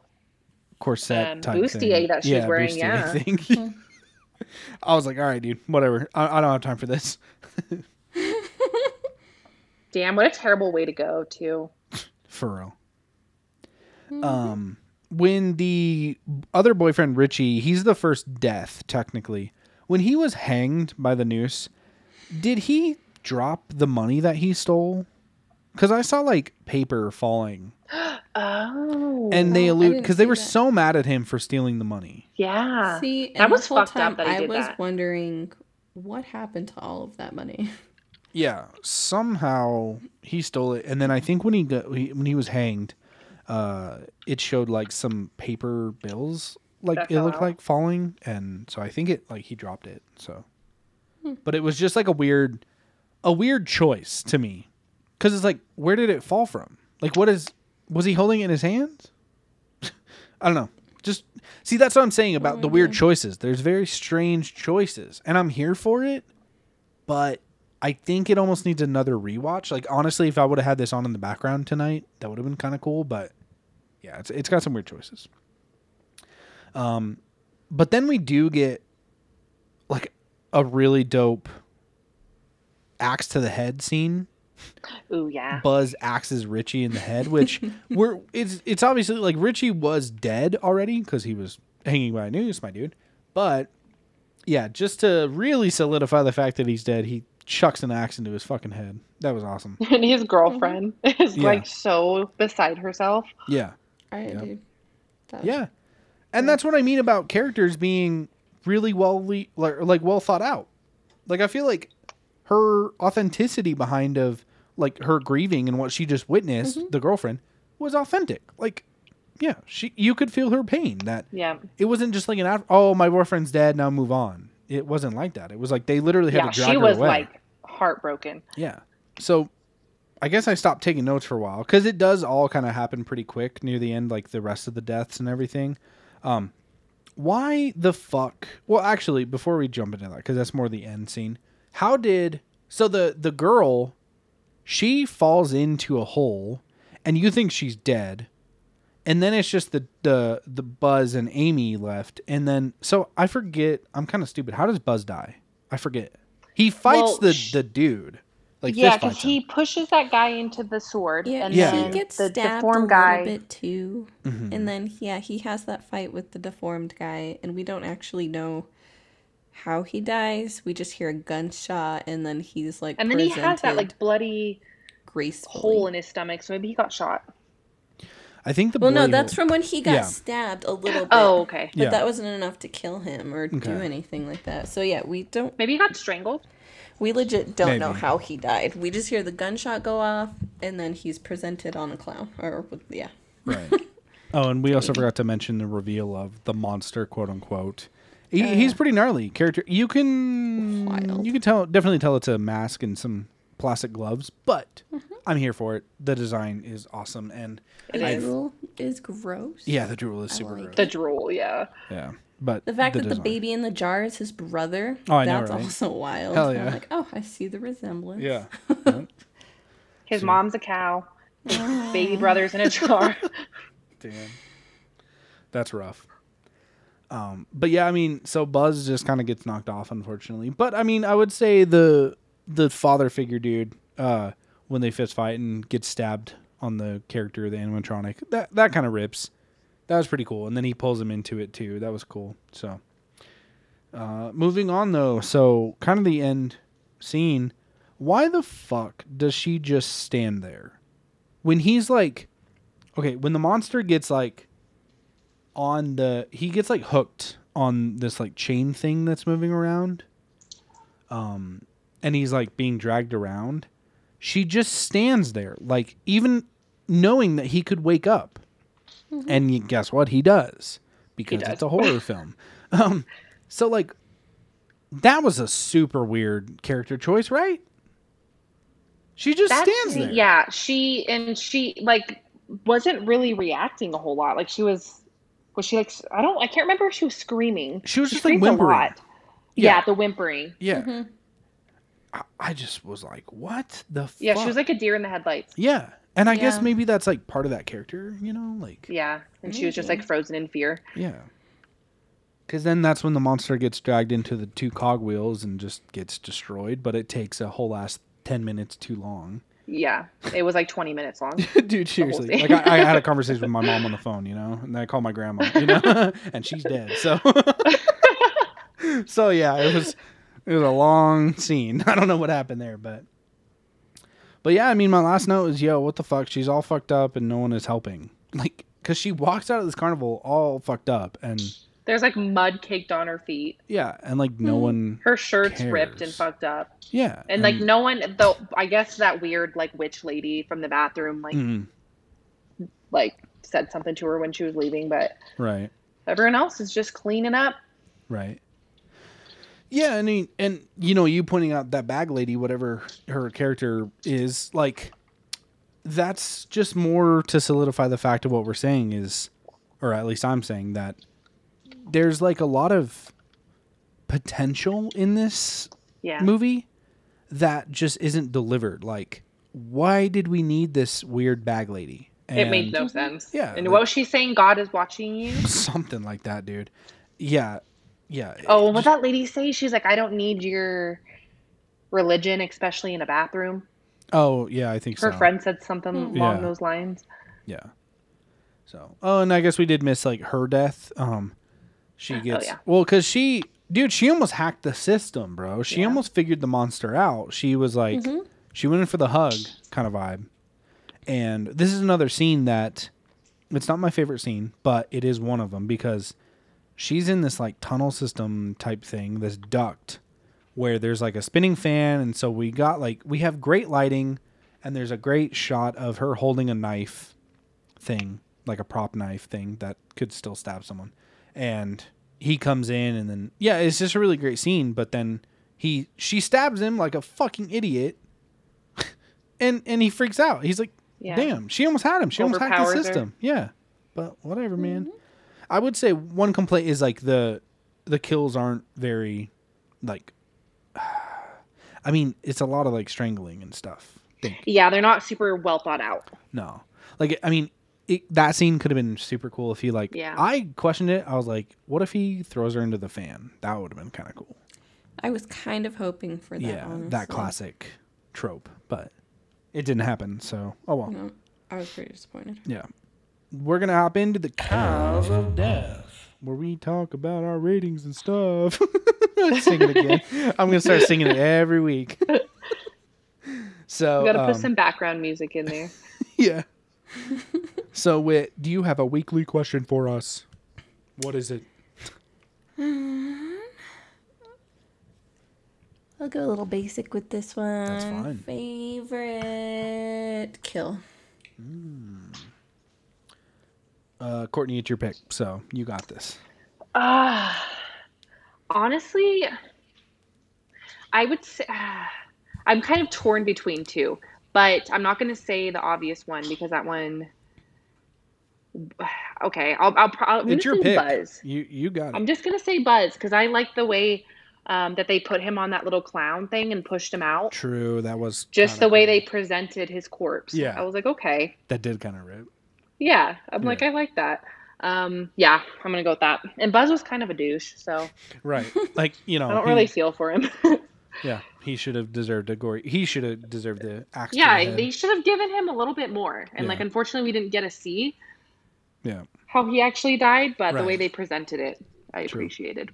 corset um, type bustier thing. that she's wearing, bustier yeah. *laughs* thing. I was like, all right, dude, whatever. I, I don't have time for this. Damn. What a terrible way to go too. For real. Um, when the other boyfriend Richie, he's the first death technically. When he was hanged by the noose, did he drop the money that he stole? Because I saw like paper falling, *gasps* Oh, and they I allude because they were that. so mad at him for stealing the money. yeah. See, that was fucked up that he I did was that. wondering what happened to all of that money. Yeah, somehow he stole it, and then I think when he got when he was hanged, uh, it showed like some paper bills, like That it looked out? like falling, and so I think it like he dropped it. So, but it was just like a weird, a weird choice to me, because it's like where did it fall from? Like what is was he holding it in his hands? *laughs* I don't know. Just see that's what I'm saying about the weird choices. There's very strange choices, and I'm here for it, but I think it almost needs another rewatch. Like honestly, if I would have had this on in the background tonight, that would have been kind of cool. But yeah, it's it's got some weird choices. Um, but then we do get like a really dope axe to the head scene. Ooh yeah. Buzz axes Richie in the head, which *laughs* we're it's it's obviously like Richie was dead already because he was hanging by a noose, my dude. But yeah, just to really solidify the fact that he's dead, he chucks an axe into his fucking head. That was awesome. *laughs* And his girlfriend mm-hmm. *laughs* is Yeah. like so beside herself. Yeah. All right, Yeah. dude. That Yeah. And that's what I mean about characters being really well le- like, like well thought out. Like I feel like her authenticity behind of like her grieving and what she just witnessed, the girlfriend, was authentic. Like yeah, she you could feel her pain that Yeah. it wasn't just like an oh my boyfriend's dead now move on. It wasn't like that. It was like they literally had Yeah. to drag She her was away. like heartbroken. Yeah. So I guess I stopped taking notes for a while because it does all kind of happen pretty quick near the end, like the rest of the deaths and everything. Um, why the fuck? Well, actually, before we jump into that, because that's more the end scene. How did so the the girl? She falls into a hole, and you think she's dead, and then it's just the the the Buzz and Amy left, and then so I forget. I'm kind of stupid. How does Buzz die? I forget. He fights Well, the sh- the dude. Like yeah, because he pushes that guy into the sword, Yeah, and Yeah. he gets the stabbed deformed a guy. little bit too, Mhm. and then yeah, he has that fight with the deformed guy, and we don't actually know how he dies. We just hear a gunshot, and then he's like, And then he has that like bloody gracefully. hole in his stomach, so maybe he got shot. I think the Well, no, that's hole- from when he got Yeah. stabbed a little *gasps* oh, bit. Oh, okay. But Yeah. that wasn't enough to kill him or do anything like that. So yeah, we don't Maybe he got strangled. we legit don't know how he died. We just hear the gunshot go off and then he's presented on a clown or yeah. Right. *laughs* oh, and we also forgot to mention the reveal of the monster, quote unquote. He, oh, he's pretty gnarly character. You can Wild. you can tell definitely tell it's a mask and some plastic gloves, but mm-hmm. I'm here for it. The design is awesome, and The I've- drool is gross. yeah, the drool is super like gross. The drool, yeah. Yeah, but The fact that the baby in the jar is his brother, Oh, I know, that's right? also wild. Hell I'm yeah. like, oh, I see the resemblance. yeah, *laughs* Yeah. His See. mom's a cow. Oh. Baby brother's in a jar. *laughs* Damn. That's rough. Um, but yeah, I mean, so Buzz just kind of gets knocked off, unfortunately. But I mean, I would say the the father figure dude, uh, when they fist fight and gets stabbed on the character, of the animatronic, that that kind of rips. That was pretty cool. And then he pulls him into it too. That was cool. So, uh, moving on though, so kind of the end scene. Why the fuck does she just stand there when he's like, okay, when the monster gets like on the he gets like hooked on this like chain thing that's moving around. Um and he's like being dragged around. She just stands there like even knowing that he could wake up. And you, guess what? He does because does. it's a horror *laughs* film. Um so like that was a super weird character choice right? She just That's- stands there. Yeah, she and she like wasn't really reacting a whole lot. Like she was was she like I don't I can't remember if she was screaming. She was just, like, screamed a whimpering. lot. Yeah. Yeah. the whimpering. yeah mm-hmm. I, I just was like what the Yeah, fuck? she was like a deer in the headlights. Yeah. And I guess maybe that's like part of that character, you know? Like, Yeah, and she was just like frozen in fear. yeah. Because then that's when the monster gets dragged into the two cogwheels and just gets destroyed, but it takes a whole last 10 minutes too long. Yeah, it was like 20 minutes long. *laughs* Dude, seriously. Like, I, I had a *laughs* conversation with my mom on the phone, you know? And then I called my grandma, you know? *laughs* and she's dead. So, so yeah, it was, it was a long scene. I don't know what happened there, but. But yeah, I mean, my last note was, yo, what the fuck? She's all fucked up and no one is helping. Like, because she walks out of this carnival all fucked up and There's like mud caked on her feet. yeah, and like no one, Her shirt's ripped and fucked up. yeah. And like no one though I guess that weird like witch lady from the bathroom like Mhm, like said something to her when she was leaving, but right, everyone else is just cleaning up. right. Yeah, I mean, and you know, you pointing out that bag lady, whatever her character is, like, that's just more to solidify the fact of what we're saying is, or at least I'm saying that there's like a lot of potential in this Yeah. movie that just isn't delivered. Like, why did we need this weird bag lady? it made no sense. Yeah, And like- what was she saying? God is watching you? *laughs* something like that, dude. Yeah, yeah. Oh, and what just- that lady say? She's like, I don't need your religion, especially in a bathroom. Oh, yeah, I think Her so. friend said something along Yeah. those lines. Yeah. So, oh, and I guess we did miss like her death. Um, she oh, gets Oh, yeah. well because she, dude, she almost hacked the system, bro. She Yeah. almost figured the monster out. She was like, mm-hmm. she went in for the hug kind of vibe. And this is another scene that it's not my favorite scene, but it is one of them because she's in this like tunnel system type thing, this duct where there's like a spinning fan and so we got like we have great lighting and there's a great shot of her holding a knife thing, like a prop knife thing that could still stab someone. And he comes in and then yeah, it's just a really great scene, but then he she stabs him like a fucking idiot. *laughs* and and he freaks out. He's like, Yeah. "Damn, she almost had him. She almost hacked the Overpowers her. system." Yeah. But whatever, man. Mm-hmm. I would say one complaint is like the the kills aren't very like *sighs* I mean, it's a lot of like strangling and stuff. Think. Yeah, they're not super well thought out. No, like I mean, it, that scene could have been super cool if he like. Yeah. I questioned it. I was like, what if he throws her into the fan? That would have been kind of cool. I was kind of hoping for that. yeah, honestly. that classic trope, but it didn't happen. So oh well. No, I was pretty disappointed. Yeah, we're gonna hop into the cause of death, where we talk about our ratings and stuff. *laughs* Sing it again. I'm gonna start singing it every week. *laughs* So We gotta put um, some background music in there. *laughs* yeah. So, Wit, do you have a weekly question for us? What is it? *sighs* I'll go a little basic with this one. That's fine. Favorite kill. Uh, Courtney, it's your pick, so you got this. Ah, honestly, I would say ah, I'm kind of torn between two, but I'm not going to say the obvious one because that one. *sighs* Okay, I'll. I'll, pro- I'm it's your pick. Buzz. You you got it. I'm just gonna say Buzz because I like the way um, that they put him on that little clown thing and pushed him out. True, that was Just the way cool. they presented his corpse. Yeah. I was like, okay, that did kind of rip. yeah. I'm like, I like that. Um, yeah, I'm gonna go with that. And Buzz was kind of a douche, so Right, *laughs* like you know, I don't he- really feel for him. *laughs* Yeah, he should have deserved a gory. He should have deserved the axe. yeah, they should have given him a little bit more. And like, unfortunately, we didn't get to see yeah. how he actually died, but the way they presented it, I True. appreciated.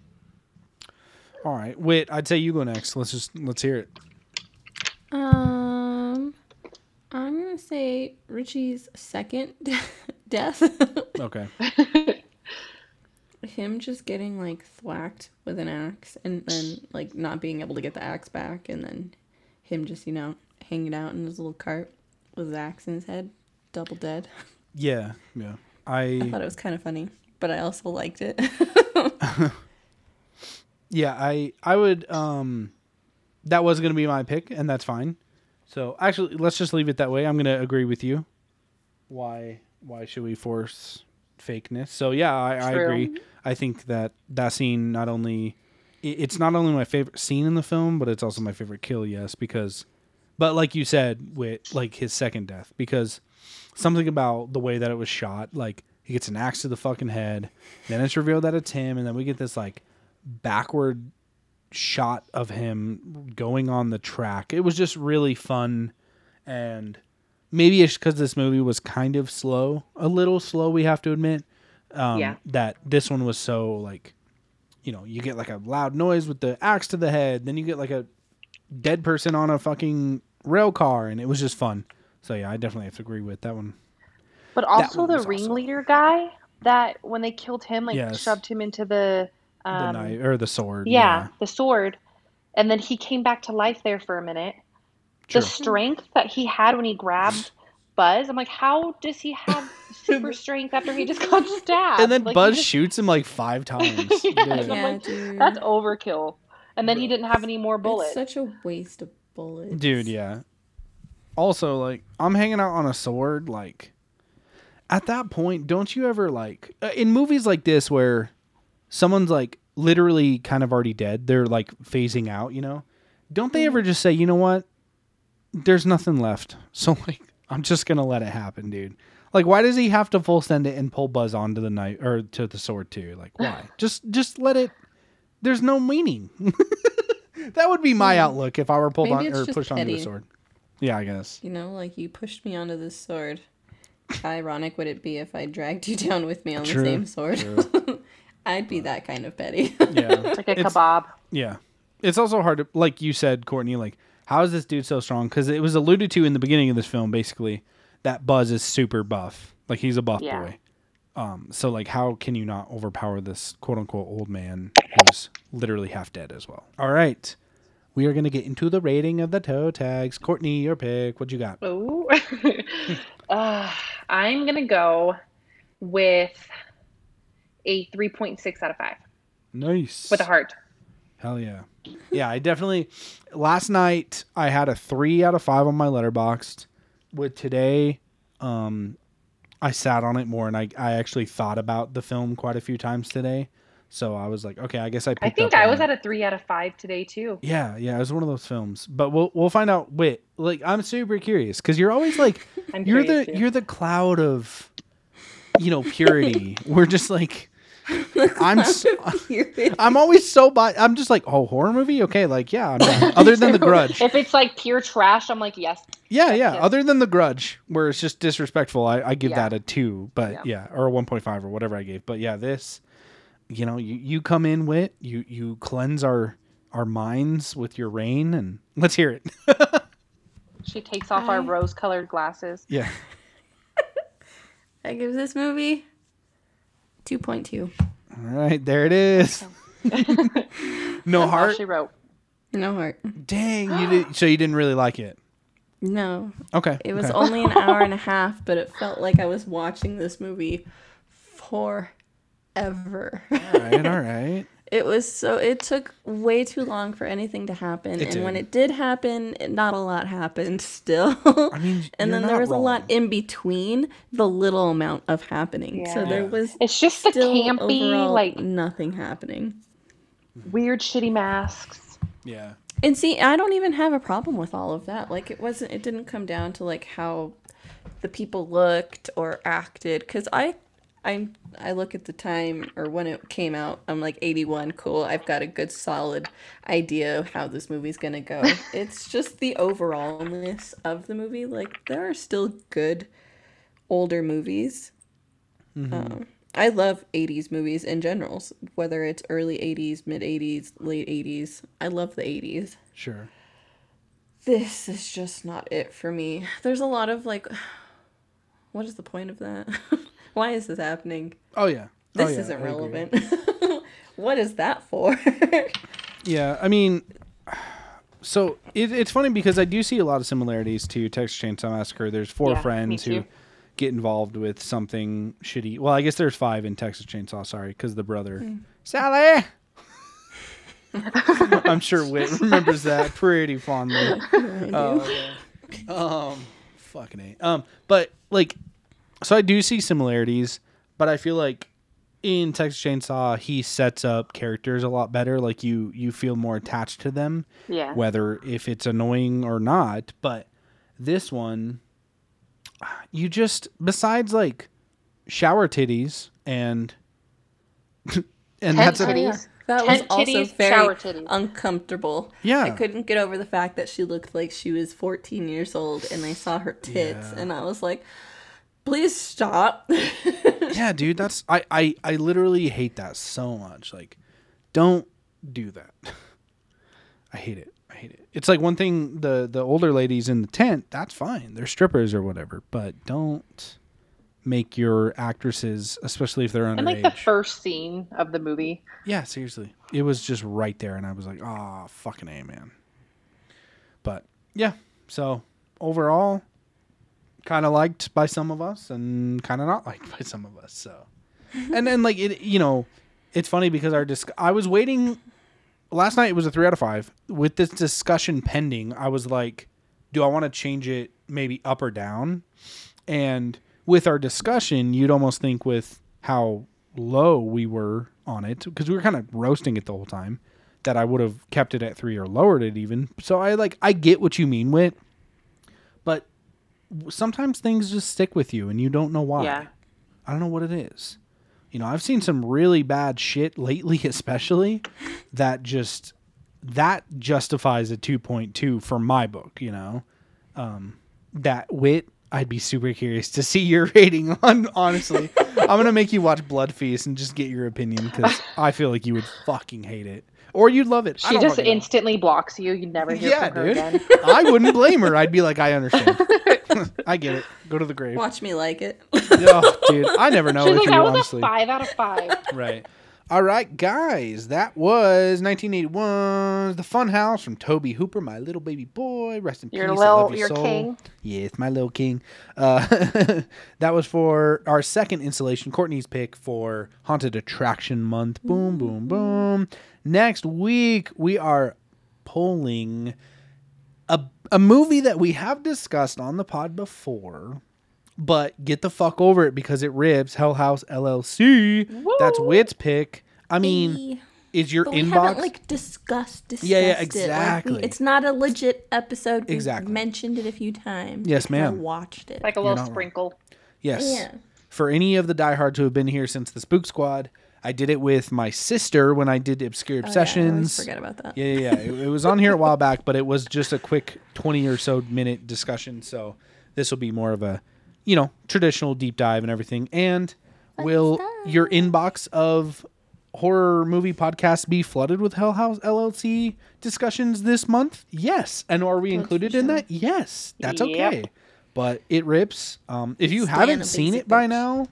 All right, Wit. I'd say you go next. Let's just let's hear it. Um, I'm gonna say Richie's second *laughs* death. Okay. *laughs* Him just getting like thwacked with an axe and then like not being able to get the axe back, and then him just you know hanging out in his little cart with his axe in his head, double dead. *laughs* Yeah, yeah. I I thought it was kind of funny, but I also liked it. *laughs* yeah I I would um that was gonna be my pick, and that's fine. So actually, let's just leave it that way. I'm gonna agree with you. Why why should we force fakeness? So yeah, I, I agree. I think that that scene not only it's not only my favorite scene in the film, but it's also my favorite kill. Yes, because but like you said, with like his second death, because something about the way that it was shot, like he gets an axe to the fucking head, then it's revealed that it's him, and then we get this like backward shot of him going on the track. It was just really fun, and maybe it's because this movie was kind of slow, a little slow. We have to admit, um, Yeah. that this one was so like, you know, you get like a loud noise with the axe to the head, then you get like a dead person on a fucking rail car, and it was just fun. So yeah, I definitely have to agree with that one. But also one the was awesome. ringleader guy that when they killed him, like Yes. shoved him into the The um, knife or the sword. yeah, the sword, and then he came back to life there for a minute. True. The strength that he had when he grabbed Buzz, I'm like, how does he have *laughs* super strength after he just got stabbed? and then Like, Buzz just- shoots him like five *laughs* times. Yeah, Yeah. I'm yeah, like, dude. That's overkill. And then he didn't have any more bullets. It's such a waste of bullets, Dude, yeah. Also, like, I'm hanging out on a sword. Like, at that point, don't you ever, like, uh, in movies like this where someone's, like, literally kind of already dead, they're, like, phasing out, you know? Don't they ever just say, you know what? There's nothing left. *laughs* So, like, I'm just going to let it happen, dude. Like, why does he have to full send it and pull Buzz onto the knife or to the sword, too? Like, why? *sighs* just, just let it. There's no meaning. *laughs* that would be my outlook if I were pulled Maybe on or pushed onto the sword. Yeah, I guess. You know, like you pushed me onto this sword. How ironic would it be if I dragged you down with me on True, the same sword? *laughs* I'd be that kind of petty. *laughs* Yeah. *laughs* like a It's- kebab. Yeah. It's also hard to, like you said, Courtney, like, how is this dude so strong? Because it was alluded to in the beginning of this film, basically, that Buzz is super buff. Like, he's a buff Yeah. boy. Um, so, like, how can you not overpower this quote unquote old man who's literally half dead as well? All right. We are going to get into the rating of the toe tags. Courtney, your pick. What you got? Oh, *laughs* uh, I'm gonna go with a 3.6 out of five Nice. with a heart. Hell yeah. Yeah, I definitely last night I had a 3 out of 5 on my Letterboxd. With today um I sat on it more and I I actually thought about the film quite a few times today. So I was like, okay, I guess I picked I think I was at a three out of five today too. Yeah, yeah, it was one of those films. But we'll we'll find out wait, like I'm super curious cuz you're always like *laughs* you're the too. you're the cloud of you know, purity. *laughs* We're just like I'm s- *laughs* I'm always so bi- I'm just like, oh, horror movie? Okay, like yeah, I'm. Other than The Grudge. If it's like pure trash, I'm like, yes. Yeah, yeah. it. Other than The Grudge, where it's just disrespectful, I, I give Yeah. that a two, but yeah. Yeah. or a one point five or whatever I gave. But yeah, this, you know, you, you come in with you you cleanse our our minds with your rain, and let's hear it. *laughs* She takes off our rose-colored glasses. yeah. *laughs* I give this movie 2.2. All right, there it is. *laughs* no That's heart. she wrote. No heart. Dang, you *gasps* did. So you didn't really like it. No. Okay. It was okay. only an hour and a half, but it felt like I was watching this movie forever. all right. *laughs* All right. It was so it took way too long for anything to happen, It and when it did happen, it- not a lot happened *laughs* still. I mean, *laughs* and you're then there not was a lot in between the little amount of happening. So there was It's just the still campy, overall like nothing happening. weird, shitty masks. Yeah. And see, I don't even have a problem with all of that. Like it wasn't it didn't come down to like how the people looked or acted cuz I I I look at the time or when it came out, I'm like 81, cool. I've got a good solid idea of how this movie's going to go. *laughs* it's just the overallness of the movie. Like there are still good older movies. Um, I love 80s movies in general, whether it's early 80s, mid 80s, late 80s. I love the 80s. Sure. This is just not it for me. There's a lot of like, *sighs* what is the point of that? *laughs* Why is this happening? Oh yeah. This oh, yeah, isn't I relevant. *laughs* what is that for? *laughs* Yeah, I mean, *sighs* so it, it's funny because I do see a lot of similarities to Texas Chainsaw Massacre. There's four Yeah, friends who get involved with something shitty. Well, I guess there's five in Texas Chainsaw. Sorry, because the brother Hmm. Sally. *laughs* I'm sure Whit remembers that pretty fondly. Oh, um, fucking a. Um, but like, so I do see similarities, but I feel like in Texas Chainsaw he sets up characters a lot better. Like you, you feel more attached to them, Yeah. whether if it's annoying or not. But this one, you just besides like shower titties and *laughs* and Tent that's a, titties. That was Tent also titties, very uncomfortable. Yeah. I couldn't get over the fact that she looked like she was 14 years old and I saw her tits Yeah. and I was like, please stop. *laughs* yeah, dude, that's I, I I literally hate that so much. Like, don't do that. *laughs* I hate it. I hate it. It's like one thing the the older ladies in the tent, that's fine. They're strippers or whatever, but don't make your actresses, especially if they're And underage. like the first scene of the movie. yeah, seriously. It was just right there and I was like, "Oh, fucking A, man." But, yeah. So, overall, kind of liked by some of us and kind of not liked by some of us. So, and then like it, you know, it's funny because our disc. I was waiting. Last night it was a three out of five. With this discussion pending, I was like, do I want to change it maybe up or down? And with our discussion, you'd almost think with how low we were on it because we were kind of roasting it the whole time that I would have kept it at three or lowered it even. So I like I get what you mean with, but sometimes things just stick with you and you don't know why. Yeah. I don't know what it is. You know, I've seen some really bad shit lately, *laughs* especially that just that justifies a 2.2 for my book, you know. Um that wit I'd be super curious to see your *laughs* rating on honestly. *laughs* I'm going to make you watch Blood Feast and just get your opinion cuz I feel like you would fucking hate it or you'd love it. She just fucking know. instantly blocks you. You'd never hear Yeah, from her dude. again. *laughs* I wouldn't blame her. I'd be like, I understand. *laughs* I get it. Go to the grave. Watch me like it. Oh, dude, I never know She's if like, you that was honestly. a five out of five. Right. All right, guys, that was 1981's The Funhouse from Tobe Hooper, my little baby boy. Rest in Your peace. I little- love you your soul. king. Yes, my little king. Uh, *laughs* that was for our second installation, Courtney's pick for Haunted Attraction Month. Boom, boom, boom. Next week, we are polling a, a movie that we have discussed on the pod before, but get the fuck over it because it ribs Hell House LLC. That's Woo! Wit's pick. I mean, is your But we inbox? haven't like discussed, discussed Yeah, yeah, it. Like, exactly. we- it's not a legit episode. We've Exactly. mentioned it a few times. Yes, ma'am. watched it. Like a little not wrong. sprinkle. yes. Yeah. For any of the diehards who have been here since the Spook Squad, I did it with my sister when I did Obscure Oh, yeah, I forget about that. Yeah, yeah, yeah. It, it was on here a while back, but it was just a quick 20 or so minute discussion. So this will be more of a, you know, traditional deep dive and everything. And will your inbox of horror movie podcasts be flooded with Hell House LLC discussions this month? Yes. And are we included in sure. that? Yes. That's Yep. okay. But it rips. Um, if you Stan haven't seen it by bitch. now,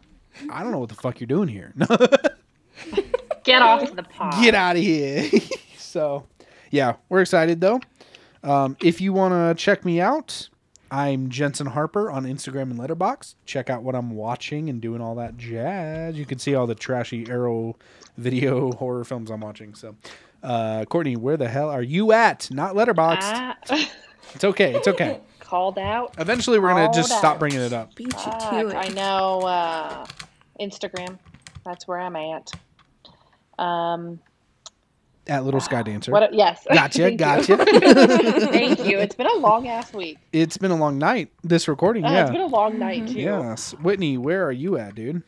I don't know what the fuck you're doing here. *laughs* Get off the pod. Get out of here. *laughs* so, yeah, we're excited though. Um, if you want to check me out, I'm Jensen Harper on Instagram and Letterboxd. Check out what I'm watching and doing all that jazz. You can see all the trashy Arrow video *laughs* horror films I'm watching. So, uh, Courtney, where the hell are you at? Not Letterboxd. Ah, *laughs* It's okay. It's okay. *laughs* called out. Eventually, we're gonna just Hold stop bringing it up. Beat you to it. I know. Uh, Instagram. That's where I'm at. Um, At Little Sky Dancer. what? Yes. *laughs* Gotcha. Thank you. Gotcha. *laughs* Thank you. It's been a long ass week. it's been a long night. This recording. Uh, yeah. It's been a long night too. Yes. Whitney, where are you at, dude?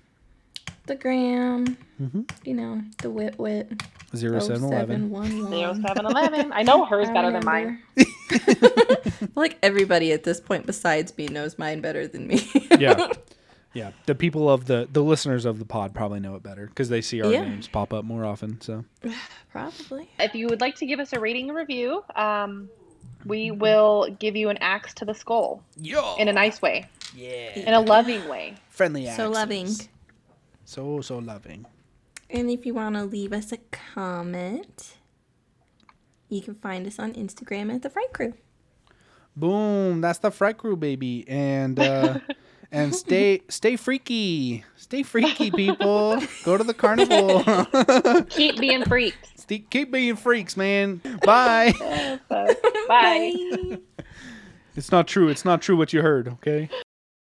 The gram. Mhm. You know, the wit wit. Zero seven eleven. 0711. 0711. I know hers I better than mine. remember. I feel like everybody at this point besides me knows mine better than me. Yeah. *laughs* Yeah. The people of the the listeners of the pod probably know it better because they see our Yeah. names pop up more often. So *sighs* Probably. If you would like to give us a rating and review, um, we will give you an axe to the skull in a nice way, yeah, in a loving way. friendly. Axe. So loving. So so loving. And if you want to leave us a comment, you can find us on Instagram at the Fright Crew. Boom. That's the Fright Crew, baby. And uh, *laughs* and stay stay freaky. Stay freaky, people. Go to the carnival. *laughs* Keep being freaks. Stay, keep being freaks, man. *laughs* Bye. Bye. It's not true. It's not true what you heard. Okay.